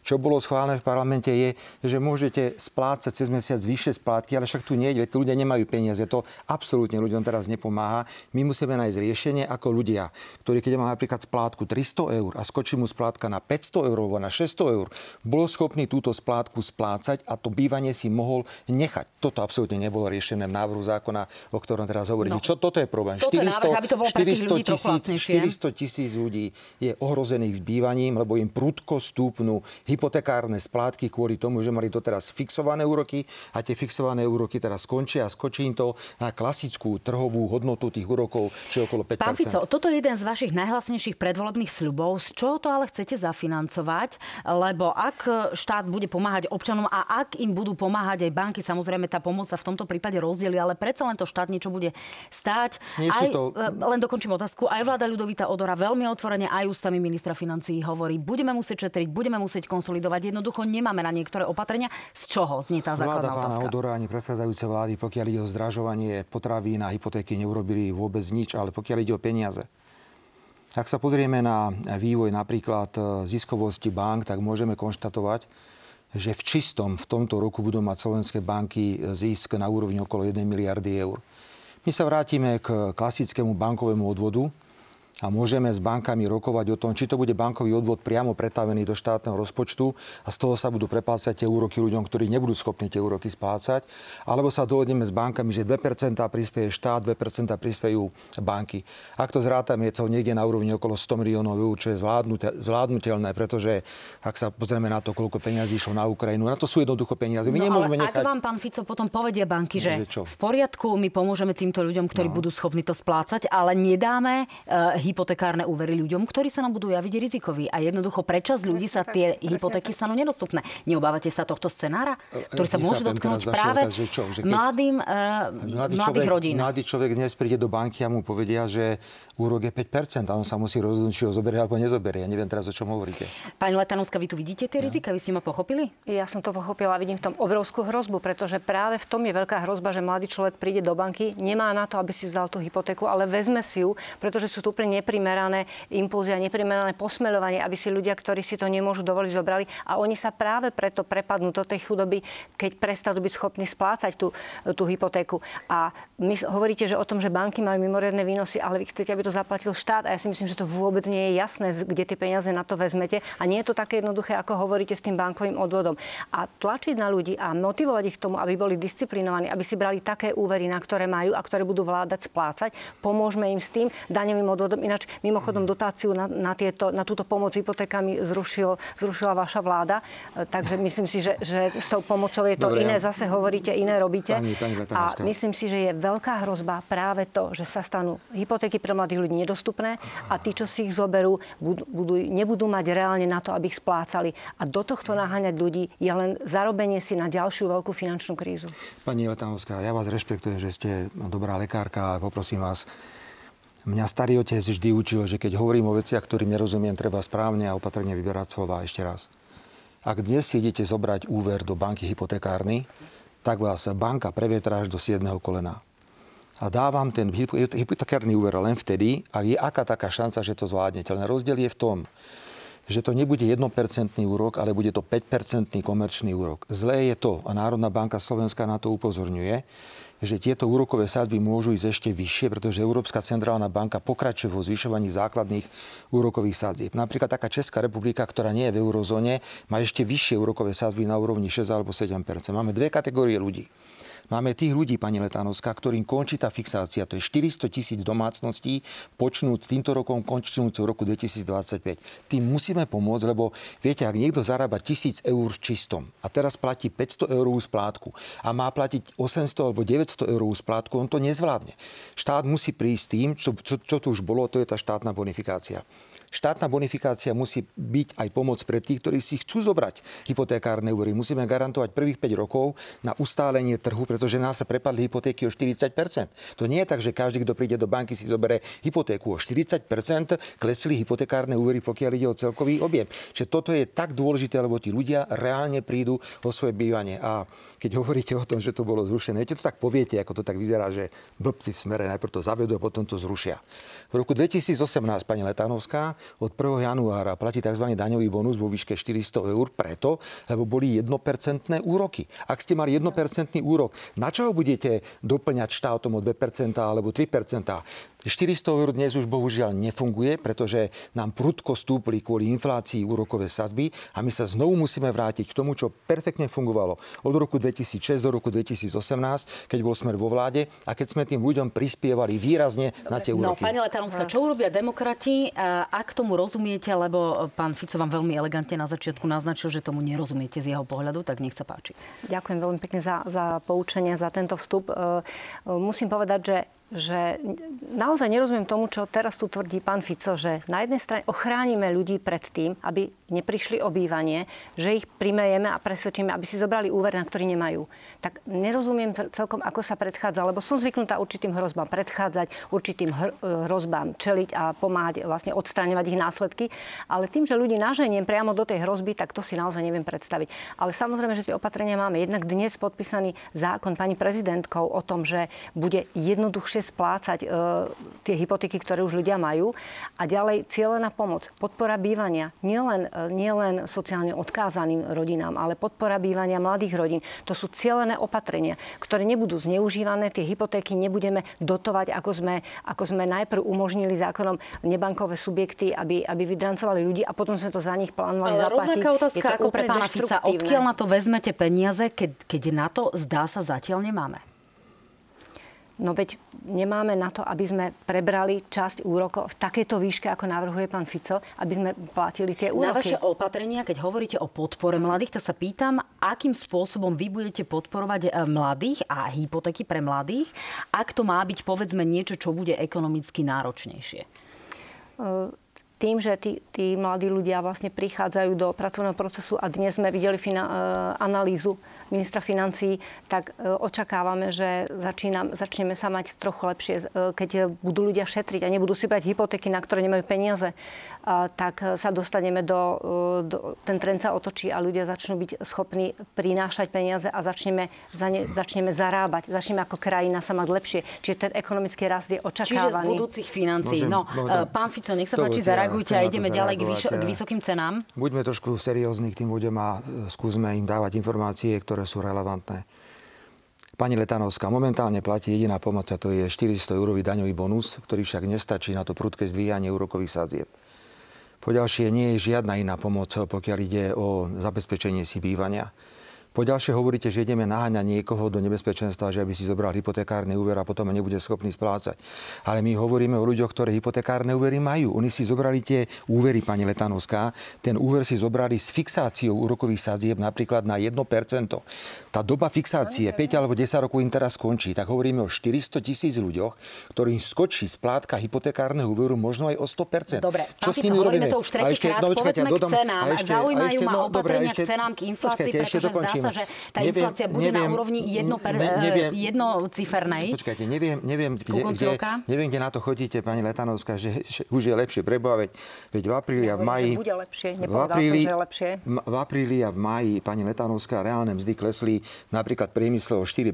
čo bolo schválené v parlamente, je, že môžete splácať cez mesiac vyššie splátky, ale však tu nie, veď ľudia nemajú peniaze. To absolútne ľuďom teraz nepomáha. My musíme nájsť riešenie ako ľudia, ktorí keď má napríklad splátku 300 eur a skočí mu splátka na 500 eur alebo na 600 eur, bol schopný túto splátku splácať a to bývanie si mohol nechať. Toto absolútne nebolo riešené v návrhu zákona, o ktorom teraz hovoríme. No, Čo toto je problém? Toto 400, je návrh, 400 tisíc, 400 tisíc ľudí je ohrozených s bývaním, lebo im prudko stúpnú hypotekárne splátky kvôli tomu, že mali doteraz fixované úroky a tie fixované úroky teraz skončia a skočí im to na klasickú trhovú hodnotu tých úrokov, čo je okolo 5%. Pán Fico, toto je jeden z vašich najhlasnejších predvolebných sľubov. Z čoho to ale chcete zafinancovať? Lebo ak štát bude pomáhať občanom a ak im budú pomáhať aj banky, samozrejme tá pomoc sa v tomto prípade rozdeli, ale predsa len to štát niečo bude stáť. Nie aj, to... E, len dokončím otázku. Aj vláda Ľudovita Odora veľmi otvorene, aj ústami ministra financií hovorí, budeme musieť šetriť, budeme musieť konsolidovať. Jednoducho nemáme na niektoré opatrenia. Z čoho znie tá základná Vláda pána? Odora ani predchádzajúce vlády, pokiaľ ide o zdražovanie potravín a hypotéky, neurobili vôbec nič, ale pokiaľ ide o peniaze. Ak sa pozrieme na vývoj napríklad e, ziskovosti bank, tak môžeme konštatovať, že v čistom v tomto roku budú mať slovenské banky zisk na úrovni okolo 1 miliardy eur. My sa vrátime k klasickému bankovému odvodu, a môžeme s bankami rokovať o tom, či to bude bankový odvod priamo pretavený do štátneho rozpočtu a z toho sa budú preplácať tie úroky ľuďom, ktorí nebudú schopní tie úroky splácať, alebo sa dohodneme s bankami, že 2% prispieje štát, 2% prispiejú banky. Ak to zrátame, je to niekde na úrovni okolo 100 miliónov eur, čo je zvládnutelné, pretože ak sa pozrieme na to, koľko peniazí išlo na Ukrajinu, na to sú jednoducho peniaze. My no, nemôžeme ale nechať... ak vám pán Fico potom povedia banky, že, že v poriadku, my pomôžeme týmto ľuďom, ktorí no. budú schopní to splácať, ale nedáme uh, hypotekárne úvery ľuďom, ktorí sa nám budú javiť rizikoví. A jednoducho pre časť ľudí sa tie hypotéky stanú nedostupné. Neobávate sa tohto scenára, ktorý sa môže dotknúť práve otázka, že čo, že mladým, uh, mladý mladých človek, rodín? Mladý človek dnes príde do banky a mu povedia, že úrok je 5% a on sa musí rozhodnúť, či ho zoberie alebo nezoberie. Ja neviem teraz, o čom hovoríte. Pani Letanovská, vy tu vidíte tie rizika? Vy ste ma pochopili? Ja som to pochopila, vidím v tom obrovskú hrozbu, pretože práve v tom je veľká hrozba, že mladý človek príde do banky, nemá na to, aby si zdal tú hypotéku, ale vezme si ju, pretože sú tu úplne neprimerané impulzy a neprimerané posmeľovanie, aby si ľudia, ktorí si to nemôžu dovoliť, zobrali. A oni sa práve preto prepadnú do tej chudoby, keď prestanú byť schopní splácať tú, tú hypotéku. A my hovoríte, že o tom, že banky majú mimoriadne výnosy, ale vy chcete, aby to zaplatil štát. A ja si myslím, že to vôbec nie je jasné, kde tie peniaze na to vezmete. A nie je to také jednoduché, ako hovoríte s tým bankovým odvodom. A tlačiť na ľudí a motivovať ich k tomu, aby boli disciplinovaní, aby si brali také úvery, na ktoré majú a ktoré budú vládať splácať. Pomôžeme im s tým daňovým odvodom. Ináč mimochodom dotáciu na, na, tieto, na túto pomoc hypotékami zrušil, zrušila vaša vláda. E, takže myslím si, že, že s tou pomocou je to Dobre, iné. Ja... Zase hovoríte, iné robíte. Pani, pani a myslím si, že je veľká hrozba práve to, že sa stanú hypotéky pre mladých ľudí nedostupné a tí, čo si ich zoberú, budú, budú, nebudú mať reálne na to, aby ich splácali. A do tohto naháňať ľudí je len zarobenie si na ďalšiu veľkú finančnú krízu. Pani Letanovská, ja vás rešpektujem, že ste dobrá lekárka, ale poprosím vás, Mňa starý otec vždy učil, že keď hovorím o veciach, ktorým nerozumiem, treba správne a opatrne vyberať slova ešte raz. Ak dnes si idete zobrať úver do banky hypotekárny, tak vás banka previetra až do 7. kolena. A dávam ten hypotekárny úver len vtedy, ak je aká taká šanca, že to zvládnete. Len rozdiel je v tom, že to nebude 1% úrok, ale bude to 5% komerčný úrok. Zlé je to, a Národná banka Slovenska na to upozorňuje, že tieto úrokové sadzby môžu ísť ešte vyššie, pretože Európska centrálna banka pokračuje vo zvyšovaní základných úrokových sadzieb. Napríklad taká Česká republika, ktorá nie je v eurozóne, má ešte vyššie úrokové sadzby na úrovni 6 alebo 7% Máme dve kategórie ľudí. Máme tých ľudí, pani Letanovská, ktorým končí tá fixácia. To je 400 tisíc domácností, počnúť s týmto rokom, končujúc v roku 2025. Tým musíme pomôcť, lebo viete, ak niekto zarába 1000 eur v čistom a teraz platí 500 eurovú splátku a má platiť 800 alebo 900 eurovú splátku, on to nezvládne. Štát musí prísť tým, čo, čo, čo tu už bolo, to je tá štátna bonifikácia. Štátna bonifikácia musí byť aj pomoc pre tých, ktorí si chcú zobrať hypotekárne úvery. Musíme garantovať prvých 5 rokov na ustálenie trhu, pretože nás sa prepadli hypotéky o 40% To nie je tak, že každý, kto príde do banky, si zoberie hypotéku o 40% klesli hypotekárne úvery, pokiaľ ide o celkový objem. Čiže toto je tak dôležité, lebo tí ľudia reálne prídu o svoje bývanie. A keď hovoríte o tom, že to bolo zrušené, viete, to tak poviete, ako to tak vyzerá, že blbci v smere najprv to zavedú a potom to zrušia. V roku 2018, pani Letánovská, od 1. januára platí tzv. daňový bonus vo výške 400 eur preto, lebo boli 1% úroky. Ak ste mali 1% úrok, na čo ho budete doplňať štátom o 2% alebo 3%? 400 eur dnes už bohužiaľ nefunguje, pretože nám prudko stúpli kvôli inflácii úrokové sadzby a my sa znovu musíme vrátiť k tomu, čo perfektne fungovalo od roku 2006 do roku 2018, keď bol smer vo vláde a keď sme tým ľuďom prispievali výrazne Dobre. na tie no, úroky. No, pani Letanovská, čo urobia demokrati, ak tomu rozumiete, lebo pán Fico vám veľmi elegantne na začiatku naznačil, že tomu nerozumiete z jeho pohľadu, tak nech sa páči. Ďakujem veľmi pekne za, za poučenie, za tento vstup. E, e, musím povedať, že že naozaj nerozumiem tomu, čo teraz tu tvrdí pán Fico, že na jednej strane ochránime ľudí pred tým, aby neprišli o bývanie, že ich primejeme a presvedčíme, aby si zobrali úver, na ktorý nemajú. Tak nerozumiem celkom, ako sa predchádza, lebo som zvyknutá určitým hrozbám predchádzať, určitým hr- hrozbám čeliť a pomáhať vlastne odstraňovať ich následky. Ale tým, že ľudí naženiem priamo do tej hrozby, tak to si naozaj neviem predstaviť. Ale samozrejme, že tie opatrenia máme. Jednak dnes podpísaný zákon pani prezidentkou o tom, že bude jednoduchšie splácať e, tie hypotéky, ktoré už ľudia majú. A ďalej cieľená pomoc, podpora bývania, nielen, e, nielen sociálne odkázaným rodinám, ale podpora bývania mladých rodín. To sú cieľené opatrenia, ktoré nebudú zneužívané, tie hypotéky nebudeme dotovať, ako sme, ako sme najprv umožnili zákonom nebankové subjekty, aby, aby vydrancovali ľudí a potom sme to za nich plánovali Ale zaplatiť. rovnaká otázka ako pre pána Fica. Odkiaľ na to vezmete peniaze, keď, keď na to zdá sa zatiaľ nemáme? No veď nemáme na to, aby sme prebrali časť úrokov v takejto výške, ako navrhuje pán Fico, aby sme platili tie úroky. Na vaše opatrenia, keď hovoríte o podpore mladých, tak sa pýtam, akým spôsobom vy budete podporovať eh, mladých a hypotéky pre mladých, ak to má byť povedzme niečo, čo bude ekonomicky náročnejšie. Tým, že tí, tí mladí ľudia vlastne prichádzajú do pracovného procesu a dnes sme videli fina, analýzu ministra financí, tak e, očakávame, že začínam, začneme sa mať trochu lepšie, e, keď budú ľudia šetriť a nebudú si brať hypotéky, na ktoré nemajú peniaze, tak sa dostaneme do, e, do ten trend sa otočí a ľudia začnú byť schopní prinášať peniaze a začneme, za ne, začneme zarábať. Začneme ako krajina sa mať lepšie. Čiže ten ekonomický rast je očakávaný. Čiže z budúcich financií. no, môžem, pán Fico, nech sa páči, zareagujte a ideme ďalej k, vyš- k vysokým cenám. Buďme trošku seriózni k tým ľuďom a skúsme im dávať informácie, ktoré ktoré sú relevantné. Pani Letanovská, momentálne platí jediná pomoc a to je 400 eurový daňový bonus, ktorý však nestačí na to prudké zdvíjanie úrokových sadzieb. Poďalšie nie je žiadna iná pomoc, pokiaľ ide o zabezpečenie si bývania. Po ďalšie hovoríte, že ideme naháňať niekoho do nebezpečenstva, že aby si zobral hypotekárny úver a potom nebude schopný splácať. Ale my hovoríme o ľuďoch, ktorí hypotekárne úvery majú. Oni si zobrali tie úvery, pani Letanovská. Ten úver si zobrali s fixáciou úrokových sadzieb napríklad na 1%. Tá doba fixácie 5 alebo 10 rokov im teraz skončí. Tak hovoríme o 400 tisíc ľuďoch, ktorým skočí splátka hypotekárneho úveru možno aj o 100%. Dobre, Čo s nimi urobíme? to už tretíkrát. No, povedzme k cenám. Zaujímajú ma no, opatrenia k cenám, k inflácii, pretože sa, že tá neviem, inflácia bude neviem, na úrovni jedno per, ne, neviem, jednocifernej. Počkajte, neviem, neviem, kde, kde, neviem, kde na to chodíte, pani Letanovská, že, že už je lepšie preboha, veď, veď v apríli a v maji... Bude lepšie, v apríli, som, že lepšie. V apríli a v maji, pani Letanovská, reálne mzdy klesli napríklad priemysle o 4%,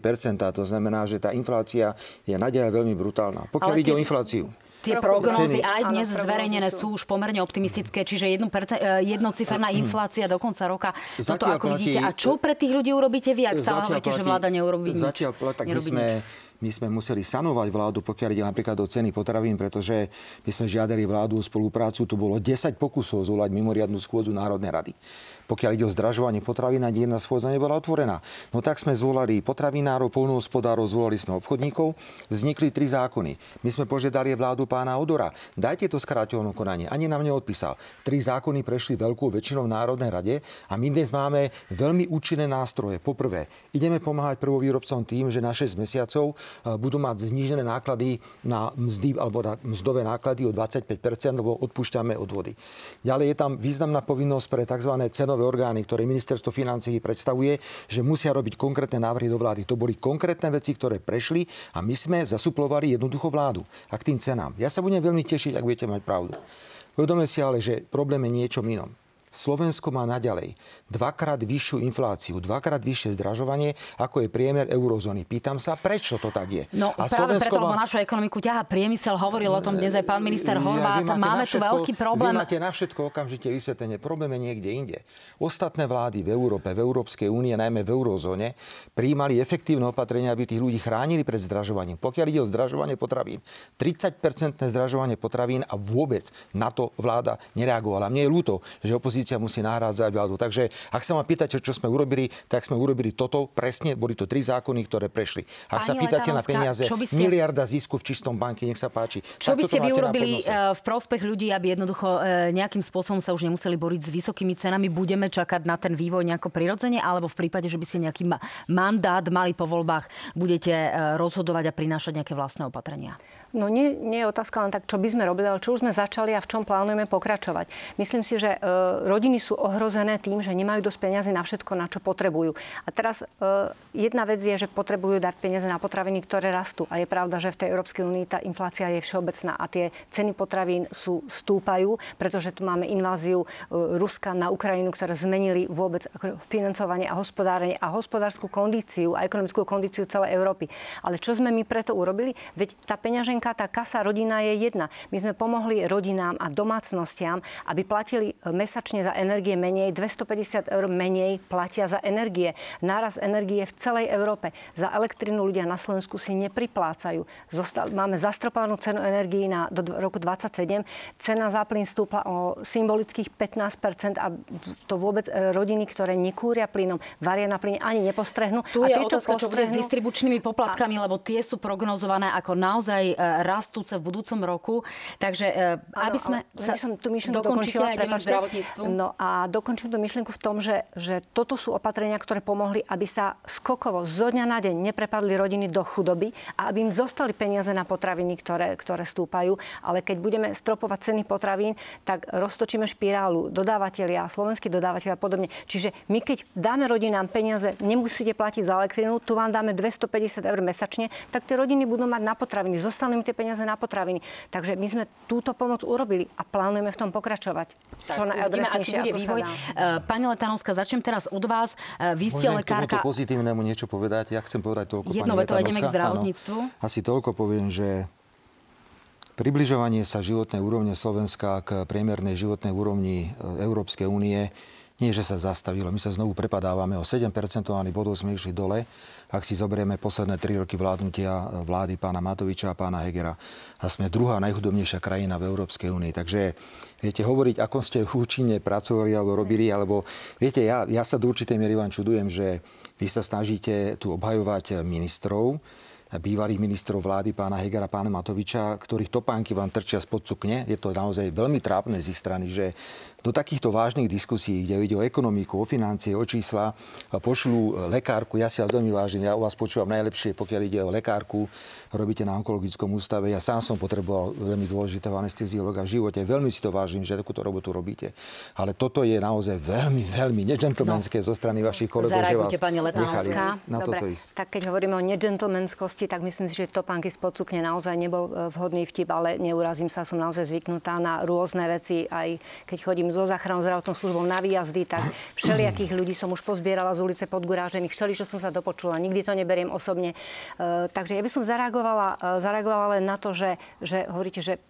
to znamená, že tá inflácia je naďalej veľmi brutálna. Pokiaľ Ale ide o infláciu tie prognózy aj dnes áno, zverejnené sú. sú už pomerne optimistické, čiže jedno perce, e, jednociferná inflácia do konca roka. Toto ako platí, vidíte. A čo pre tých ľudí urobíte vy, ak stále hovoríte, že vláda neurobí nič? Zatiaľ tak my sme, my sme museli sanovať vládu, pokiaľ ide napríklad do ceny potravín, pretože my sme žiadali vládu o spoluprácu. Tu bolo 10 pokusov zvolať mimoriadnu schôdzu Národnej rady pokiaľ ide o zdražovanie potravín, ani jedna schôdza nebola otvorená. No tak sme zvolali potravinárov, polnohospodárov, zvolali sme obchodníkov, vznikli tri zákony. My sme požiadali vládu pána Odora, dajte to skráteľné konanie. Ani nám neodpísal. Tri zákony prešli veľkou väčšinou v Národnej rade a my dnes máme veľmi účinné nástroje. Poprvé, ideme pomáhať prvovýrobcom tým, že na 6 mesiacov e, budú mať znížené náklady na mzdy alebo na mzdové náklady o 25%, lebo odpúšťame odvody. Ďalej je tam významná povinnosť pre tzv. cenové cenové orgány, ktoré ministerstvo financií predstavuje, že musia robiť konkrétne návrhy do vlády. To boli konkrétne veci, ktoré prešli a my sme zasuplovali jednoducho vládu a k tým cenám. Ja sa budem veľmi tešiť, ak budete mať pravdu. Uvedome si ale, že problém je niečo inom. Slovensko má naďalej dvakrát vyššiu infláciu, dvakrát vyššie zdražovanie, ako je priemer eurozóny. Pýtam sa, prečo to tak je? No a práve Slovensko preto, má... lebo našu ekonomiku ťaha priemysel, hovoril o tom dnes aj pán minister Horvát. Ja, máme tu všetko, veľký problém. Vy máte na všetko okamžite vysvetlenie. Problém je niekde inde. Ostatné vlády v Európe, v Európskej únie, najmä v eurozóne, prijímali efektívne opatrenia, aby tých ľudí chránili pred zdražovaním. Pokiaľ ide o zdražovanie potravín, 30-percentné zdražovanie potravín a vôbec na to vláda nereagovala. Mne je ľúto, že opozícia opozícia musí nahrádzať vládu. Takže ak sa ma pýtate, čo sme urobili, tak sme urobili toto presne. Boli to tri zákony, ktoré prešli. Ak Pani sa pýtate na peniaze, ste... miliarda zisku v čistom banke, nech sa páči. Čo by ste vy urobili eh, v prospech ľudí, aby jednoducho eh, nejakým spôsobom sa už nemuseli boriť s vysokými cenami? Budeme čakať na ten vývoj nejako prirodzene, alebo v prípade, že by ste nejaký mandát mali po voľbách, budete eh, rozhodovať a prinášať nejaké vlastné opatrenia? No nie, nie je otázka len tak, čo by sme robili, ale čo už sme začali a v čom plánujeme pokračovať. Myslím si, že e, rodiny sú ohrozené tým, že nemajú dosť peniazy na všetko, na čo potrebujú. A teraz e, jedna vec je, že potrebujú dať peniaze na potraviny, ktoré rastú. A je pravda, že v tej Európskej únii tá inflácia je všeobecná a tie ceny potravín sú stúpajú, pretože tu máme inváziu e, Ruska na Ukrajinu, ktoré zmenili vôbec financovanie a hospodárenie a hospodárskú kondíciu a ekonomickú kondíciu celej Európy. Ale čo sme my preto urobili? Veď tá peňaženka myšlienka, tá kasa rodina je jedna. My sme pomohli rodinám a domácnostiam, aby platili mesačne za energie menej, 250 eur menej platia za energie. Náraz energie v celej Európe. Za elektrínu ľudia na Slovensku si nepriplácajú. Zostal, máme zastropovanú cenu energií na, do roku 27. Cena za plyn stúpla o symbolických 15% a to vôbec e, rodiny, ktoré nekúria plynom, varia na plyne, ani nepostrehnú. Tu je a otázka, čo bude s distribučnými poplatkami, a... lebo tie sú prognozované ako naozaj e, rastúce v budúcom roku. Takže aby sme ano, sa som tú myšlienku dokončila, No a dokončím tú myšlienku v tom, že, že toto sú opatrenia, ktoré pomohli, aby sa skokovo zo dňa na deň neprepadli rodiny do chudoby a aby im zostali peniaze na potraviny, ktoré, ktoré stúpajú. Ale keď budeme stropovať ceny potravín, tak roztočíme špirálu dodávateľia, slovenskí dodávateľia a podobne. Čiže my keď dáme rodinám peniaze, nemusíte platiť za elektrinu, tu vám dáme 250 eur mesačne, tak tie rodiny budú mať na potraviny. Zostanú im tie peniaze na potraviny. Takže my sme túto pomoc urobili a plánujeme v tom pokračovať. Tak, čo najadresnejšie, bude vývoj. Eh, pani Letanovská, začnem teraz od vás. Eh, vy ste Môžem lekárka... Môžem pozitívnemu niečo povedať? Ja chcem povedať toľko, Jedno pani Letanovská. ideme k zdravotníctvu. Áno, asi toľko poviem, že Približovanie sa životnej úrovne Slovenska k priemernej životnej úrovni eh, Európskej únie nie, že sa zastavilo. My sa znovu prepadávame o 7 percentuálnych bodov sme išli dole, ak si zoberieme posledné 3 roky vládnutia vlády pána Matoviča a pána Hegera. A sme druhá najchudobnejšia krajina v Európskej únii. Takže viete, hovoriť, ako ste účinne pracovali alebo robili, alebo viete, ja, ja sa do určitej miery vám čudujem, že vy sa snažíte tu obhajovať ministrov, bývalých ministrov vlády, pána Hegera, pána Matoviča, ktorých topánky vám trčia spod cukne. Je to naozaj veľmi trápne z ich strany, že do takýchto vážnych diskusí, kde ide o ekonomiku, o financie, o čísla, pošlú lekárku. Ja si vás veľmi vážim, ja o vás počúvam najlepšie, pokiaľ ide o lekárku, robíte na onkologickom ústave. Ja sám som potreboval veľmi dôležitého anesteziologa v živote. Veľmi si to vážim, že takúto robotu robíte. Ale toto je naozaj veľmi, veľmi nežentlemanské no. zo strany vašich kolegov, že vás pani nechali na Dobre, toto ísť. Tak keď hovoríme o nežentlemanskosti, tak myslím si, že topánky z podsukne naozaj nebol e, vhodný vtip, ale neurazím sa, som naozaj zvyknutá na rôzne veci, aj keď chodím so záchrannou zdravotnou službou na výjazdy, tak všelijakých ľudí som už pozbierala z ulice podgurážených, všeli, čo som sa dopočula, nikdy to neberiem osobne. E, takže ja by som zareagovala, e, zareagovala len na to, že, že hovoríte, že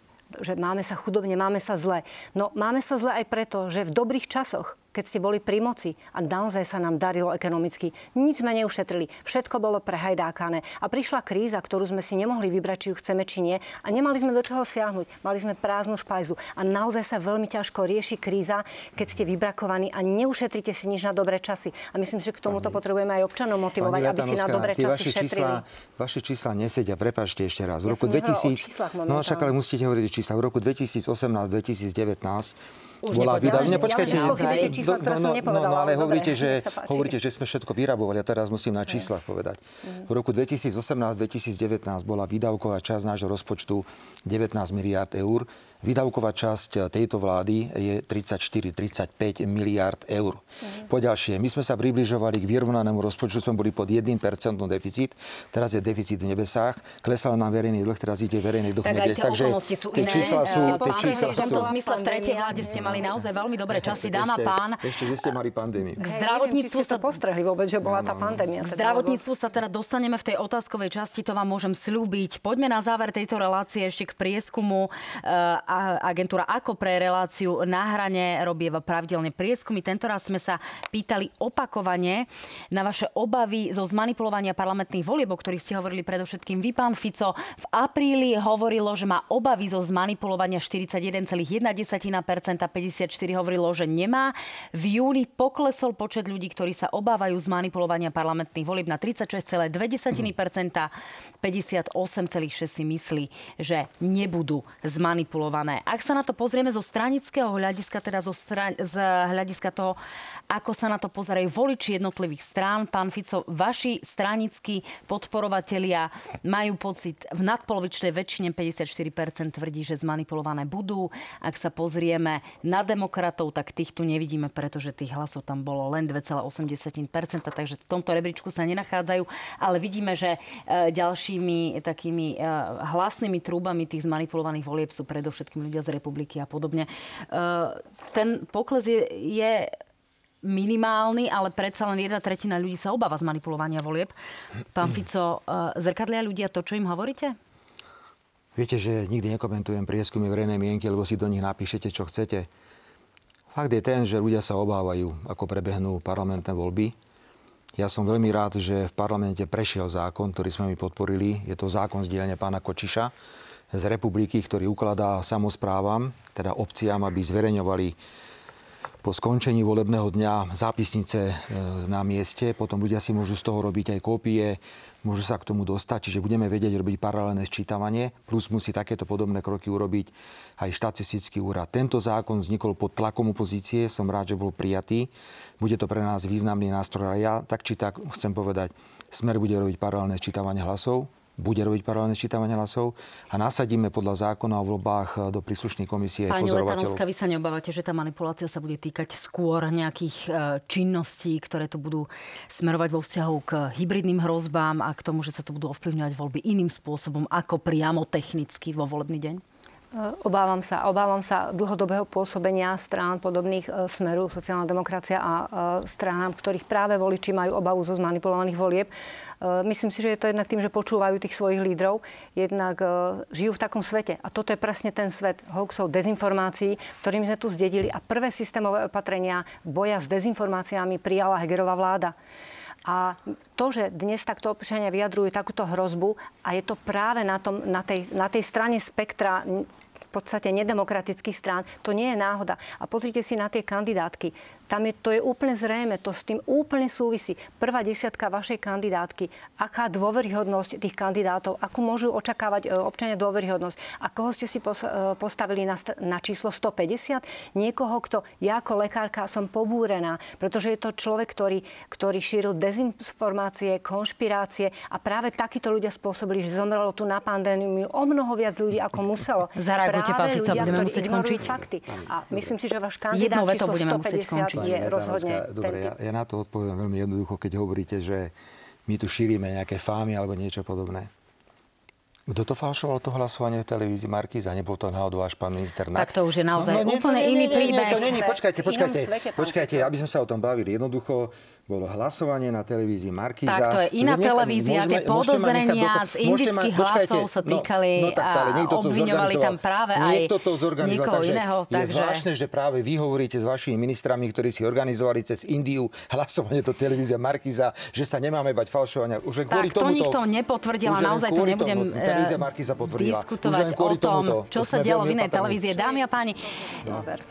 že máme sa chudobne, máme sa zle. No máme sa zle aj preto, že v dobrých časoch keď ste boli pri moci a naozaj sa nám darilo ekonomicky. Nič sme neušetrili. Všetko bolo prehajdákané. A prišla kríza, ktorú sme si nemohli vybrať, či ju chceme, či nie. A nemali sme do čoho siahnuť. Mali sme prázdnu špajzu. A naozaj sa veľmi ťažko rieši kríza, keď ste vybrakovaní a neušetrite si nič na dobré časy. A myslím, že k tomuto potrebujeme aj občanov motivovať, aby si na dobré časy vaše šetrili. Čísla, vaše čísla nesedia, prepačte ešte raz. V roku ja 2000, no však ale musíte hovoriť o číslach. V roku 2018-2019 už bola. Nepočkajte. Ja no, čísla, ktoré no, no, no, ale hovoríte že, hovoríte, že sme všetko vyrabovali. A teraz musím na číslach povedať. V roku 2018-2019 bola výdavková časť nášho rozpočtu 19 miliard eur. Výdavková časť tejto vlády je 34-35 miliard eur. Mm. Poďalšie, my sme sa približovali k vyrovnanému rozpočtu, sme boli pod 1% deficit, teraz je deficit v nebesách, klesal nám verejný dlh, teraz ide verejný dlh tak nebes. Takže sú tie čísla sú... Tie čísla v tomto zmysle v tretej vláde ste mali naozaj veľmi dobré časy, dáma pán. Ešte, že ste mali pandémiu. K zdravotníctvu sa postrehli vôbec, že bola tá pandémia. K zdravotníctvu sa teda dostaneme v tej otázkovej časti, to vám môžem slúbiť. Poďme na záver tejto relácie ešte k prieskumu uh, agentúra ako pre reláciu na hrane robí pravidelne prieskumy. Tento raz sme sa pýtali opakovane na vaše obavy zo zmanipulovania parlamentných volieb, o ktorých ste hovorili predovšetkým vy, pán Fico. V apríli hovorilo, že má obavy zo zmanipulovania 41,1%, 54 hovorilo, že nemá. V júli poklesol počet ľudí, ktorí sa obávajú zmanipulovania parlamentných volieb na 36,2%, 58,6 si myslí, že nebudú zmanipulované. Ak sa na to pozrieme zo stranického hľadiska, teda zo stran- z hľadiska toho, ako sa na to pozerajú voliči jednotlivých strán, pán Fico, vaši stranickí podporovatelia majú pocit, v nadpolovičnej väčšine 54% tvrdí, že zmanipulované budú. Ak sa pozrieme na demokratov, tak tých tu nevidíme, pretože tých hlasov tam bolo len 2,8%, takže v tomto rebríčku sa nenachádzajú, ale vidíme, že e, ďalšími takými e, hlasnými trúbami tých zmanipulovaných volieb sú predovšetkým ľudia z republiky a podobne. E, ten pokles je, je minimálny, ale predsa len jedna tretina ľudí sa obáva zmanipulovania volieb. Pán Fico, e, zrkadlia ľudia to, čo im hovoríte? Viete, že nikdy nekomentujem prieskumy verejnej mienky, lebo si do nich napíšete, čo chcete. Fakt je ten, že ľudia sa obávajú, ako prebehnú parlamentné voľby. Ja som veľmi rád, že v parlamente prešiel zákon, ktorý sme mi podporili. Je to zákon z dielne pána Kočiša z republiky, ktorý ukladá samozprávam, teda obciám, aby zverejňovali po skončení volebného dňa zápisnice e, na mieste, potom ľudia si môžu z toho robiť aj kópie, môžu sa k tomu dostať, čiže budeme vedieť robiť paralelné sčítavanie, plus musí takéto podobné kroky urobiť aj štatistický úrad. Tento zákon vznikol pod tlakom opozície, som rád, že bol prijatý. Bude to pre nás významný nástroj a ja tak či tak chcem povedať, Smer bude robiť paralelné sčítavanie hlasov, bude robiť paralelné sčítavanie hlasov a nasadíme podľa zákona o voľbách eh, do príslušnej komisie Pani Letanovská, vy sa neobávate, že tá manipulácia sa bude týkať skôr nejakých eh, činností, ktoré tu budú smerovať vo vzťahu k hybridným hrozbám a k tomu, že sa tu budú ovplyvňovať voľby iným spôsobom ako priamo technicky vo volebný deň? Obávam sa, obávam sa dlhodobého pôsobenia strán podobných e, Smeru, sociálna demokracia a e, stránám, ktorých práve voliči majú obavu zo zmanipulovaných volieb. Myslím si, že je to jednak tým, že počúvajú tých svojich lídrov, jednak žijú v takom svete. A toto je presne ten svet hoaxov, dezinformácií, ktorým sme tu zdedili. A prvé systémové opatrenia boja s dezinformáciami prijala Hegerová vláda. A to, že dnes takto občania vyjadrujú takúto hrozbu a je to práve na, tom, na, tej, na tej strane spektra podstate nedemokratických strán. To nie je náhoda. A pozrite si na tie kandidátky. Tam je, to je úplne zrejme, to s tým úplne súvisí. Prvá desiatka vašej kandidátky, aká dôveryhodnosť tých kandidátov, akú môžu očakávať e, občania dôveryhodnosť. A koho ste si e, postavili na, na číslo 150? Niekoho, kto ja ako lekárka som pobúrená, pretože je to človek, ktorý, ktorý šíril dezinformácie, konšpirácie a práve takíto ľudia spôsobili, že zomrelo tu na pandémiu o mnoho viac ľudí, ako muselo. Zareagujte, pán Fico, budeme musieť končiť. fakty. A myslím si, že váš kandidát číslo 150 je rozhodne Dobre, ja, ja na to odpoviem veľmi jednoducho, keď hovoríte, že my tu šírime nejaké fámy alebo niečo podobné. Kto to falšoval, to hlasovanie v televízii Markíza? Nebol to náhodou až pán minister Tak to už je naozaj no, no, úplne nie, nie, iný príbeh. Nie, to není, počkajte, počkajte, počkajte, aby sme sa o tom bavili. Jednoducho, bolo hlasovanie na televízii Markíza. Tak to je iná televízia, tie podozrenia z indických hlasov sa no, týkali no, no, tak, ale a obviňovali tam práve aj niekto to niekoho takže iného. Je takže... zvláštne, že práve vy hovoríte s vašimi ministrami, ktorí si organizovali cez Indiu hlasovanie do televízia Markíza, že sa nemáme bať falšovania. Už kvôli tak to nikto nepotvrdil a naozaj to nebudem televízia Markíza potvrdila. diskutovať o tom, čo sa dialo v inej televízie. Dámy a páni,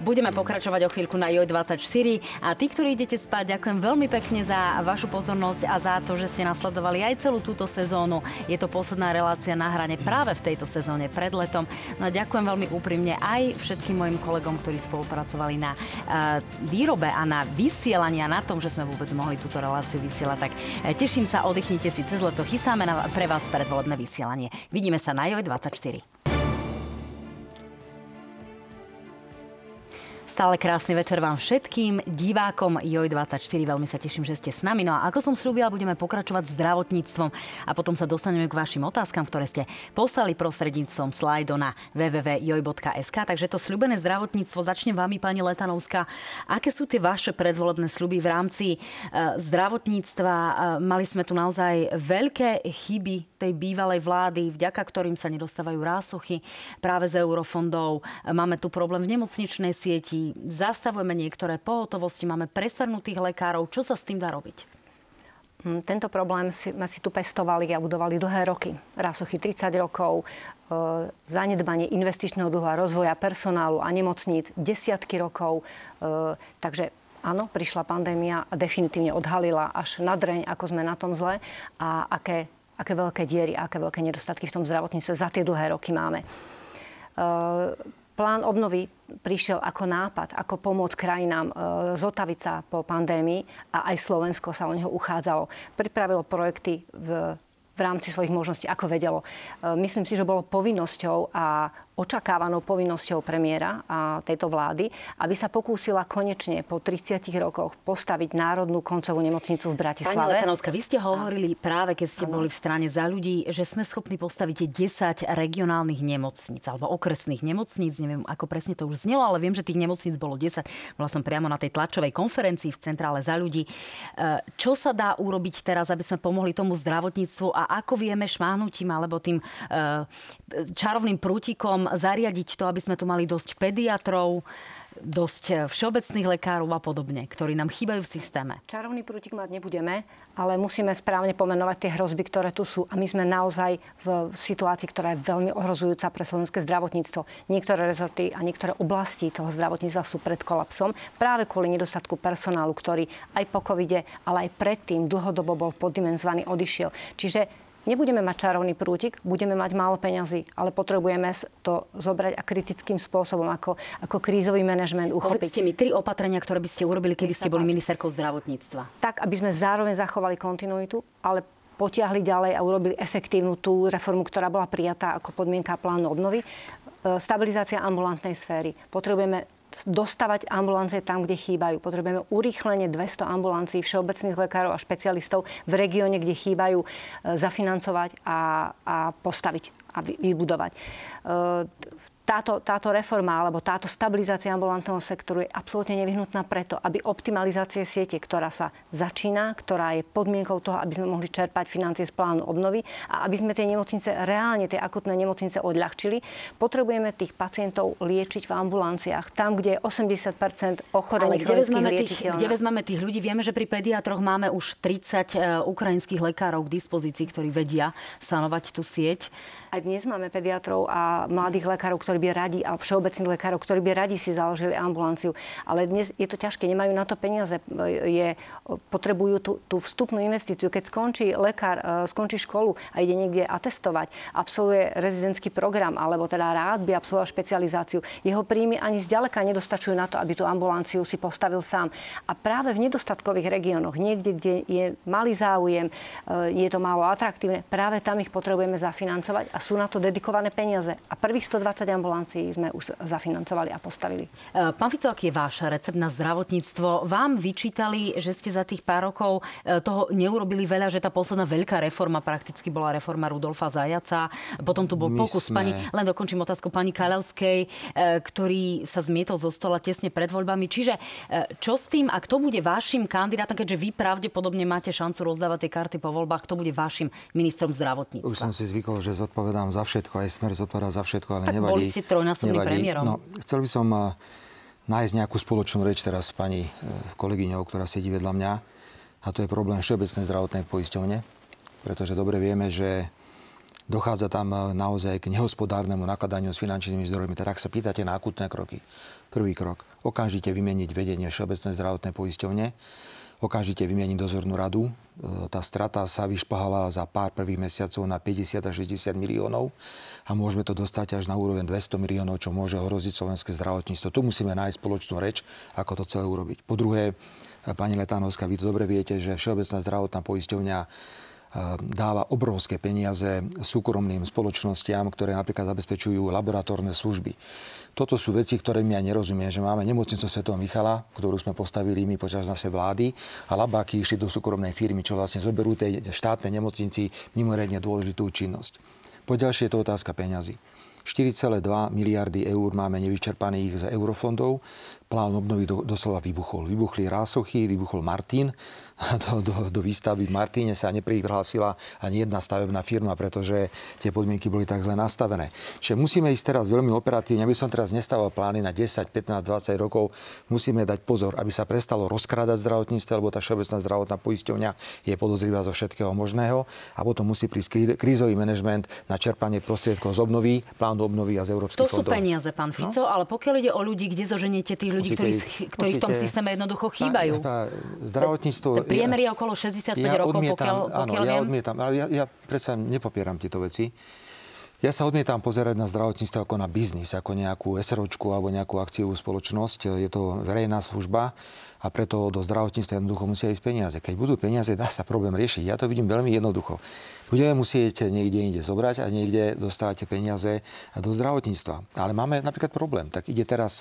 budeme pokračovať o chvíľku na JOJ24 a tí, ktorí idete spať, ďakujem veľmi pekne pekne za vašu pozornosť a za to, že ste nasledovali aj celú túto sezónu. Je to posledná relácia na hrane práve v tejto sezóne pred letom. No a ďakujem veľmi úprimne aj všetkým mojim kolegom, ktorí spolupracovali na uh, výrobe a na vysielanie a na tom, že sme vôbec mohli túto reláciu vysielať. Tak uh, teším sa, oddychnite si cez leto. Chystáme na, pre vás predvolebné vysielanie. Vidíme sa na JOJ24. Stále krásny večer vám všetkým divákom JOJ24. Veľmi sa teším, že ste s nami. No a ako som slúbila, budeme pokračovať zdravotníctvom a potom sa dostaneme k vašim otázkam, ktoré ste poslali prostredníctvom slajdo na www.joj.sk. Takže to slúbené zdravotníctvo začne vami, pani Letanovská. Aké sú tie vaše predvolebné sluby v rámci e, zdravotníctva? E, mali sme tu naozaj veľké chyby tej bývalej vlády, vďaka ktorým sa nedostávajú rásochy práve z eurofondov. Máme tu problém v nemocničnej sieti, zastavujeme niektoré pohotovosti, máme prestarnutých lekárov. Čo sa s tým dá robiť? Hm, tento problém sme si tu pestovali a budovali dlhé roky. Rásochy 30 rokov, e, zanedbanie investičného dlhu a rozvoja personálu a nemocníc desiatky rokov. E, takže áno, prišla pandémia a definitívne odhalila až na dreň, ako sme na tom zle a aké, aké veľké diery, aké veľké nedostatky v tom zdravotníctve za tie dlhé roky máme. E, Plán obnovy prišiel ako nápad, ako pomôcť krajinám e, zotaviť sa po pandémii a aj Slovensko sa o neho uchádzalo. Pripravilo projekty v v rámci svojich možností, ako vedelo. E, myslím si, že bolo povinnosťou a očakávanou povinnosťou premiéra a tejto vlády, aby sa pokúsila konečne po 30 rokoch postaviť Národnú koncovú nemocnicu v Bratislave. Pani Letanovská, vy ste hovorili práve, keď ste ano. boli v strane za ľudí, že sme schopní postaviť 10 regionálnych nemocníc alebo okresných nemocníc. Neviem, ako presne to už znelo, ale viem, že tých nemocníc bolo 10. Bola som priamo na tej tlačovej konferencii v centrále za ľudí. E, čo sa dá urobiť teraz, aby sme pomohli tomu zdravotníctvu a ako vieme šmáhnutím alebo tým e, čarovným prútikom zariadiť to, aby sme tu mali dosť pediatrov, dosť všeobecných lekárov a podobne, ktorí nám chýbajú v systéme? Čarovný prútik mať nebudeme, ale musíme správne pomenovať tie hrozby, ktoré tu sú. A my sme naozaj v situácii, ktorá je veľmi ohrozujúca pre slovenské zdravotníctvo. Niektoré rezorty a niektoré oblasti toho zdravotníctva sú pred kolapsom práve kvôli nedostatku personálu, ktorý aj po covide, ale aj predtým dlhodobo bol poddimenzovaný, odišiel. Čiže nebudeme mať čarovný prútik, budeme mať málo peňazí, ale potrebujeme to zobrať a kritickým spôsobom, ako, ako krízový manažment uchopiť. Povedzte mi tri opatrenia, ktoré by ste urobili, keby ste boli ministerkou zdravotníctva. Tak, aby sme zároveň zachovali kontinuitu, ale potiahli ďalej a urobili efektívnu tú reformu, ktorá bola prijatá ako podmienka plánu obnovy. E, stabilizácia ambulantnej sféry. Potrebujeme dostavať ambulancie tam, kde chýbajú. Potrebujeme urýchlenie 200 ambulancií všeobecných lekárov a špecialistov v regióne, kde chýbajú, e, zafinancovať a, a postaviť a vybudovať. Táto, táto reforma alebo táto stabilizácia ambulantného sektoru je absolútne nevyhnutná preto, aby optimalizácie siete, ktorá sa začína, ktorá je podmienkou toho, aby sme mohli čerpať financie z plánu obnovy a aby sme tie nemocnice, reálne tie akutné nemocnice odľahčili, potrebujeme tých pacientov liečiť v ambulanciách, tam, kde je 80 ochorení kde vezmeme, tých, kde vezmeme tých ľudí? Vieme, že pri pediatroch máme už 30 e, ukrajinských lekárov k dispozícii, ktorí vedia sanovať tú sieť. Aj dnes máme pediatrov a mladých lekárov, ktorí by radi, a všeobecných lekárov, ktorí by radi si založili ambulanciu. Ale dnes je to ťažké, nemajú na to peniaze. Je, potrebujú tú, tú vstupnú investíciu. Keď skončí lekár, e, skončí školu a ide niekde atestovať, absolvuje rezidentský program, alebo teda rád by absolvoval špecializáciu, jeho príjmy ani zďaleka nedostačujú na to, aby tú ambulanciu si postavil sám. A práve v nedostatkových regiónoch, niekde, kde je malý záujem, e, je to málo atraktívne, práve tam ich potrebujeme zafinancovať a sú na to dedikované peniaze. A prvých 120 ambulancií sme už zafinancovali a postavili. E, pán Fico, aký je váš recept na zdravotníctvo? Vám vyčítali, že ste za tých pár rokov e, toho neurobili veľa, že tá posledná veľká reforma prakticky bola reforma Rudolfa Zajaca. Potom tu bol My pokus sme... pani, len dokončím otázku pani Kalavskej, e, ktorý sa zmietol zo stola tesne pred voľbami. Čiže čo s tým a kto bude vašim kandidátom, keďže vy pravdepodobne máte šancu rozdávať tie karty po voľbách, kto bude vašim ministrom zdravotníctva? Už som si zvykol, že zodpovedám zodpovedám za všetko, aj smer zodpovedá za všetko, ale tak nevadí. Ste trojnásobným premiérom. No, chcel by som uh, nájsť nejakú spoločnú reč teraz s pani uh, kolegyňou, ktorá sedí vedľa mňa. A to je problém Všeobecnej zdravotnej poisťovne. Pretože dobre vieme, že dochádza tam uh, naozaj k nehospodárnemu nakladaniu s finančnými zdrojmi. Teda ak sa pýtate na akutné kroky, prvý krok, okamžite vymeniť vedenie Všeobecnej zdravotnej poisťovne okamžite vymieniť dozornú radu. Tá strata sa vyšpahala za pár prvých mesiacov na 50 až 60 miliónov a môžeme to dostať až na úroveň 200 miliónov, čo môže ohroziť slovenské zdravotníctvo. Tu musíme nájsť spoločnú reč, ako to celé urobiť. Po druhé, pani Letánovská, vy to dobre viete, že Všeobecná zdravotná poisťovňa e, dáva obrovské peniaze súkromným spoločnostiam, ktoré napríklad zabezpečujú laboratórne služby. Toto sú veci, ktoré mi ja nerozumiem, že máme nemocnicu Sv. Michala, ktorú sme postavili my počas našej vlády a labáky išli do súkromnej firmy, čo vlastne zoberú tej štátnej nemocnici mimoriadne dôležitú činnosť. Po ďalšie je to otázka peňazí. 4,2 miliardy eur máme nevyčerpaných z eurofondov. Plán obnovy do, doslova vybuchol. Vybuchli Rásochy, vybuchol Martin do, do, do výstavy v Martíne sa neprihlásila ani jedna stavebná firma, pretože tie podmienky boli tak zle nastavené. Čiže musíme ísť teraz veľmi operatívne, aby som teraz nestával plány na 10, 15, 20 rokov. Musíme dať pozor, aby sa prestalo rozkrádať zdravotníctvo, lebo tá všeobecná zdravotná poisťovňa je podozrivá zo všetkého možného a potom musí prísť krízový manažment na čerpanie prostriedkov z obnovy, plánu obnovy a z európskych fondov. To sú peniaze, pán no? Fico, no? ale pokiaľ ide o ľudí, kde zoženiete tých ľudí, musíte, ktorí, ktorí musíte, v tom systéme jednoducho chýbajú? zdravotníctvo Priemer je okolo 65 ja rokov, odmietam, pokiaľ, pokiaľ áno, viem. ja odmietam, ale ja, ja predsa nepopieram tieto veci. Ja sa odmietam pozerať na zdravotníctvo ako na biznis, ako nejakú SROčku alebo nejakú akciovú spoločnosť. Je to verejná služba a preto do zdravotníctva jednoducho musia ísť peniaze. Keď budú peniaze, dá sa problém riešiť. Ja to vidím veľmi jednoducho. Budeme musieť niekde inde zobrať a niekde dostávate peniaze do zdravotníctva. Ale máme napríklad problém. Tak ide teraz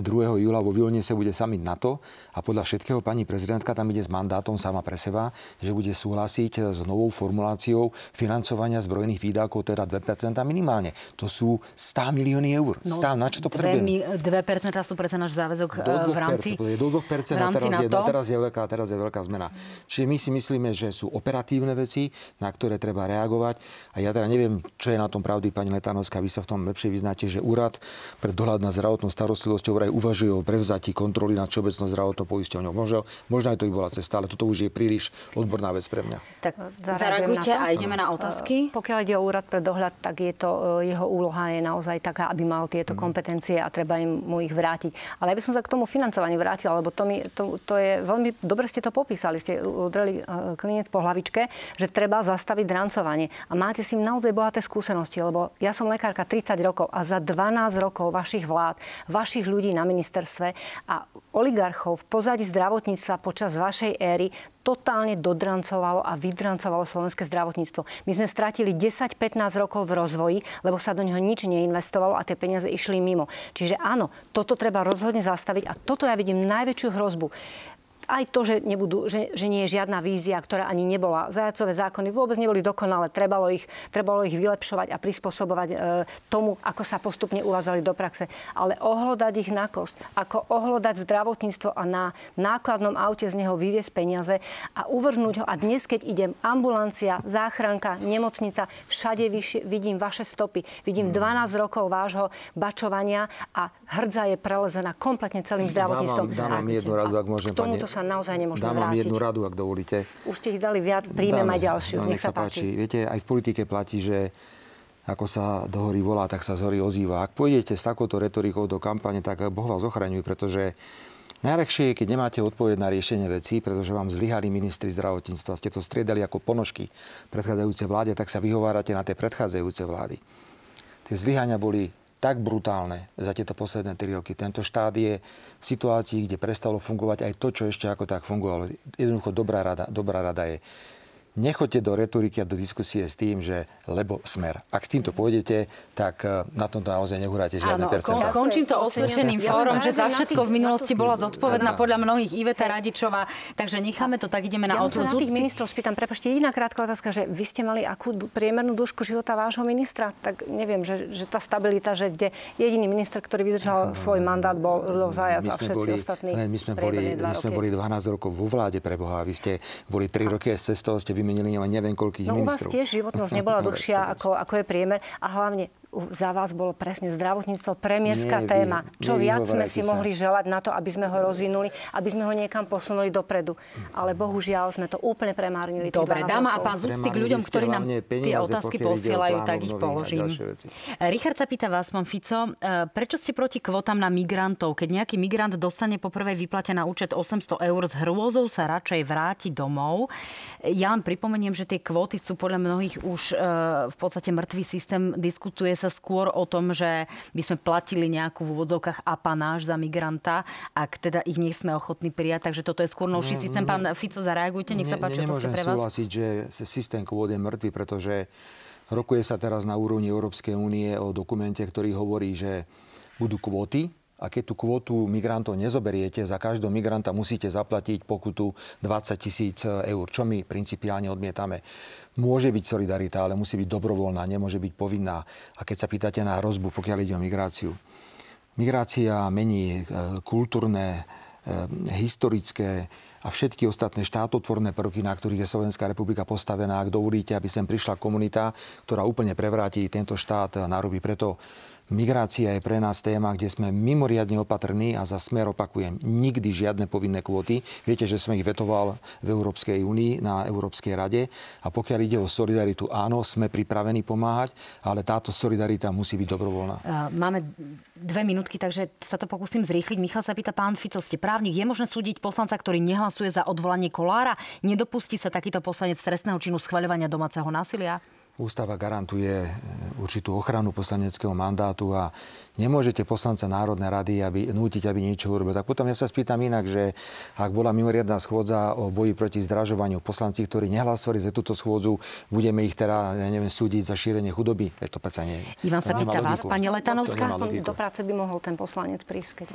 2. júla vo Vilne sa bude summit NATO a podľa všetkého pani prezidentka tam ide s mandátom sama pre seba, že bude súhlasiť s novou formuláciou financovania zbrojných výdavkov, teda 2% minimálne. To sú 100 milióny eur. No, 100, na čo to potrebujeme? 2% sú predsa náš záväzok do 2%, eh, v rámci je Do 2% a teraz, je, teraz, je veľká, teraz je veľká zmena. Čiže my si myslíme, že sú operatívne veci, na ktoré treba reagovať. A ja teda neviem, čo je na tom pravdy, pani Letanovská, vy sa v tom lepšie vyznáte, že úrad pre dohľad na zdravotnou starostlivosťou ktoré uvažujú o prevzatí kontroly nad všeobecnou zdravotnou poisťovňou. Možno, možno aj to by bola cesta, ale toto už je príliš odborná vec pre mňa. Tak zareagujte a ideme na otázky. Pokiaľ ide o úrad pre dohľad, tak je to, jeho úloha je naozaj taká, aby mal tieto kompetencie a treba im mu ich vrátiť. Ale ja by som sa k tomu financovaniu vrátila, lebo to, mi, to, to je veľmi dobre ste to popísali, ste udreli klinec po hlavičke, že treba zastaviť drancovanie. A máte s tým naozaj bohaté skúsenosti, lebo ja som lekárka 30 rokov a za 12 rokov vašich vlád, vašich ľudí na ministerstve a oligarchov v pozadí zdravotníctva počas vašej éry totálne dodrancovalo a vydrancovalo slovenské zdravotníctvo. My sme stratili 10-15 rokov v rozvoji, lebo sa do neho nič neinvestovalo a tie peniaze išli mimo. Čiže áno, toto treba rozhodne zastaviť a toto ja vidím najväčšiu hrozbu aj to, že, nebudú, že, že nie je žiadna vízia, ktorá ani nebola. Zajacové zákony vôbec neboli dokonalé. Trebalo ich, trebalo ich vylepšovať a prispôsobovať e, tomu, ako sa postupne uvádzali do praxe. Ale ohlodať ich na kosť, ako ohlodať zdravotníctvo a na nákladnom aute z neho vyviesť peniaze a uvrhnúť ho. A dnes, keď idem ambulancia, záchranka, nemocnica, všade vyši, vidím vaše stopy. Vidím 12 rokov vášho bačovania a hrdza je prelezená kompletne celým zdravotníctvom. Dám, dám jednu radu, ak môžem, pani, sa naozaj nemôžeme Dám vám jednu radu, ak dovolíte. Už ste ich dali viac, príjmem aj ďalšiu. No, nech, nech sa páči. páči. Viete, aj v politike platí, že ako sa do hory volá, tak sa z hory ozýva. Ak pôjdete s takouto retorikou do kampane, tak Boh vás ochraňuje, pretože Najľahšie je, keď nemáte odpoveď na riešenie vecí, pretože vám zlyhali ministri zdravotníctva, ste to striedali ako ponožky predchádzajúcej vláde, tak sa vyhovárate na tie predchádzajúce vlády. Tie zlyhania boli tak brutálne za tieto posledné 3 roky. Tento štát je v situácii, kde prestalo fungovať aj to, čo ešte ako tak fungovalo. Jednoducho dobrá rada, dobrá rada je nechoďte do retoriky a do diskusie s tým, že lebo smer. Ak s týmto pôjdete, tak e, na tomto naozaj nehuráte žiadne percentá. Kon, končím to osvedčeným fórom, že za všetko v minulosti bola zodpovedná podľa mnohých Iveta Radičová, takže necháme to tak, ideme na ja otvoru. Ja tých ministrov spýtam, prepašte, jediná krátka otázka, že vy ste mali akú priemernú dĺžku života vášho ministra, tak neviem, že, že tá stabilita, že kde jediný minister, ktorý vydržal svoj mandát, bol Rudolf Zajac a všetci boli, ostatní. my sme, boli, my sme boli 12 rokov vo vláde pre Boha, vy ste boli 3 roky z cestou, ste vymenili neviem koľkých no, ministrov. u vás tiež životnosť nebola dlhšia, ako, ako je priemer. A hlavne za vás bolo presne zdravotníctvo premiérska nie, téma. Čo nie, viac sme si sa. mohli želať na to, aby sme ho rozvinuli, aby sme ho niekam posunuli dopredu. Ale bohužiaľ sme to úplne premárnili. Dobre, dáma a pán Zúcti k ľuďom, ktorí nám tie otázky posielajú, tak ich položím. Richard sa pýta vás, pán Fico, e, prečo ste proti kvotám na migrantov? Keď nejaký migrant dostane po prvej výplate na účet 800 eur, s hrôzou sa radšej vráti domov. Ja len pripomeniem, že tie kvóty sú podľa mnohých už e, v podstate mŕtvý systém. Diskutuje sa skôr o tom, že by sme platili nejakú v úvodzovkách apanáž za migranta, ak teda ich nie sme ochotní prijať. Takže toto je skôr novší no, systém. Pán Fico, zareagujte, nech sa páči, ne, Nemôžem pre vás. súhlasiť, že systém kvót je mŕtvy, pretože rokuje sa teraz na úrovni Európskej únie o dokumente, ktorý hovorí, že budú kvóty a keď tú kvotu migrantov nezoberiete, za každého migranta musíte zaplatiť pokutu 20 tisíc eur, čo my principiálne odmietame. Môže byť solidarita, ale musí byť dobrovoľná, nemôže byť povinná. A keď sa pýtate na rozbu, pokiaľ ide o migráciu. Migrácia mení e, kultúrne, e, historické a všetky ostatné štátotvorné prvky, na ktorých je Slovenská republika postavená. Ak dovolíte, aby sem prišla komunita, ktorá úplne prevráti tento štát na ruby. Preto Migrácia je pre nás téma, kde sme mimoriadne opatrní a za smer opakujem, nikdy žiadne povinné kvóty. Viete, že sme ich vetoval v Európskej únii na Európskej rade a pokiaľ ide o solidaritu, áno, sme pripravení pomáhať, ale táto solidarita musí byť dobrovoľná. Máme dve minútky, takže sa to pokúsim zrýchliť. Michal sa pýta, pán Fico, ste právnik, je možné súdiť poslanca, ktorý nehlasuje za odvolanie Kolára? Nedopustí sa takýto poslanec trestného činu schvaľovania domáceho násilia? Ústava garantuje e, určitú ochranu poslaneckého mandátu a nemôžete poslanca Národnej rady aby, nútiť, aby niečo urobil. Tak potom ja sa spýtam inak, že ak bola mimoriadná schôdza o boji proti zdražovaniu, poslanci, ktorí nehlasovali za túto schôdzu, budeme ich teda, ja neviem, súdiť za šírenie chudoby. Je to predsa nie. Ivan sa pýta vás, pani Letanovská. Do práce by mohol ten poslanec prísť. Keď...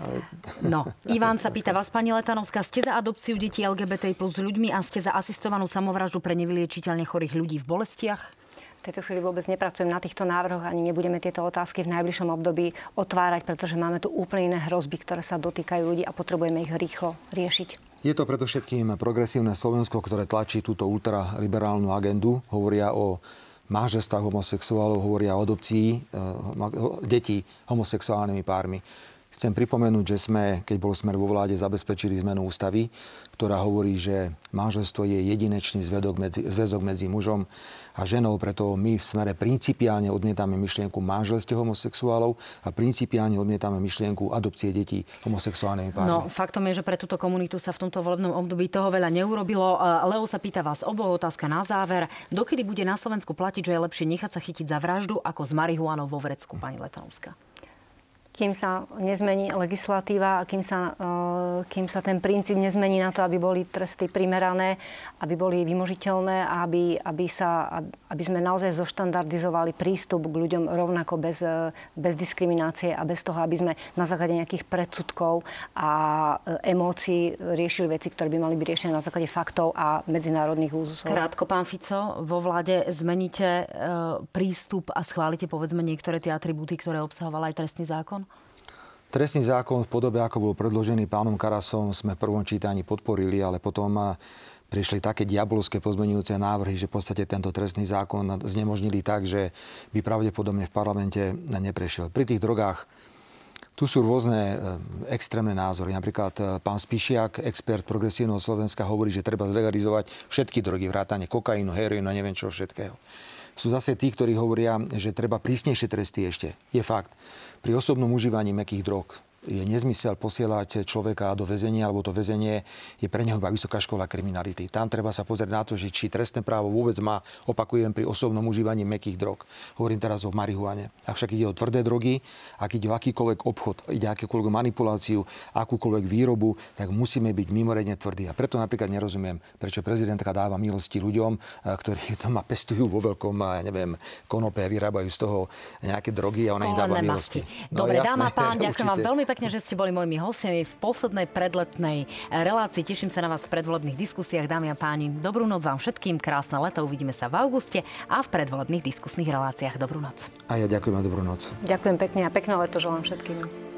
No, Ivan sa pýta vás, pani Letanovská, ste za adopciu detí LGBT plus ľuďmi a ste za asistovanú samovraždu pre nevyliečiteľne chorých ľudí v bolestiach? Tejto chvíli vôbec nepracujem na týchto návrhoch, ani nebudeme tieto otázky v najbližšom období otvárať, pretože máme tu úplne iné hrozby, ktoré sa dotýkajú ľudí a potrebujeme ich rýchlo riešiť. Je to predovšetkým progresívne Slovensko, ktoré tlačí túto ultraliberálnu agendu. Hovoria o manželstvách homosexuálov, hovoria o adopcii e, detí homosexuálnymi pármi. Chcem pripomenúť, že sme, keď bol smer vo vláde, zabezpečili zmenu ústavy, ktorá hovorí, že manželstvo je jedinečný zväzok medzi, zväzok medzi mužom a ženou, preto my v smere principiálne odmietame myšlienku manželstve homosexuálov a principiálne odmietame myšlienku adopcie detí homosexuálnymi pármi. No, faktom je, že pre túto komunitu sa v tomto volebnom období toho veľa neurobilo. Leo sa pýta vás oboch otázka na záver. Dokedy bude na Slovensku platiť, že je lepšie nechať sa chytiť za vraždu ako z marihuanou vo vrecku, pani Letanovská? Kým sa nezmení legislatíva a kým sa, eh, kým sa ten princíp nezmení na to, aby boli tresty primerané, aby boli vymožiteľné a aby, aby, sa, aby sme naozaj zoštandardizovali prístup k ľuďom rovnako bez, eh, bez diskriminácie a bez toho, aby sme na základe nejakých predsudkov a eh, emócií riešili veci, ktoré by mali byť riešené na základe faktov a medzinárodných úzusov. Krátko, pán Fico, vo vláde zmeníte prístup a schválite povedzme niektoré tie atribúty, ktoré obsahoval aj trestný zákon? Trestný zákon v podobe, ako bol predložený pánom Karasom, sme v prvom čítaní podporili, ale potom prišli také diabolské pozmenujúce návrhy, že v podstate tento trestný zákon znemožnili tak, že by pravdepodobne v parlamente neprešiel. Pri tých drogách tu sú rôzne e, extrémne názory. Napríklad e, pán Spišiak, expert progresívneho Slovenska, hovorí, že treba zlegalizovať všetky drogy, vrátane kokainu, heroínu a neviem čo všetkého. Sú zase tí, ktorí hovoria, že treba prísnejšie tresty ešte. Je fakt pri osobnom užívaní mekých drog je nezmysel posielať človeka do väzenia, alebo to väzenie je pre neho iba vysoká škola kriminality. Tam treba sa pozrieť na to, že či trestné právo vôbec má, opakujem, pri osobnom užívaní mekých drog. Hovorím teraz o marihuane. Ak však ide o tvrdé drogy, ak ide o akýkoľvek obchod, ide o akúkoľvek manipuláciu, akúkoľvek výrobu, tak musíme byť mimoriadne tvrdí. A preto napríklad nerozumiem, prečo prezidentka dáva milosti ľuďom, eh, ktorí doma pestujú vo veľkom, ja neviem, konope, vyrábajú z toho nejaké drogy a ona im dáva milosti. No, Dobre, dáma pán, ďakujem vám veľmi pekne, že ste boli mojimi hostiami v poslednej predletnej relácii. Teším sa na vás v predvolebných diskusiách, dámy a páni. Dobrú noc vám všetkým, krásne leto, uvidíme sa v auguste a v predvolebných diskusných reláciách. Dobrú noc. A ja ďakujem a dobrú noc. Ďakujem pekne a pekné leto želám všetkým.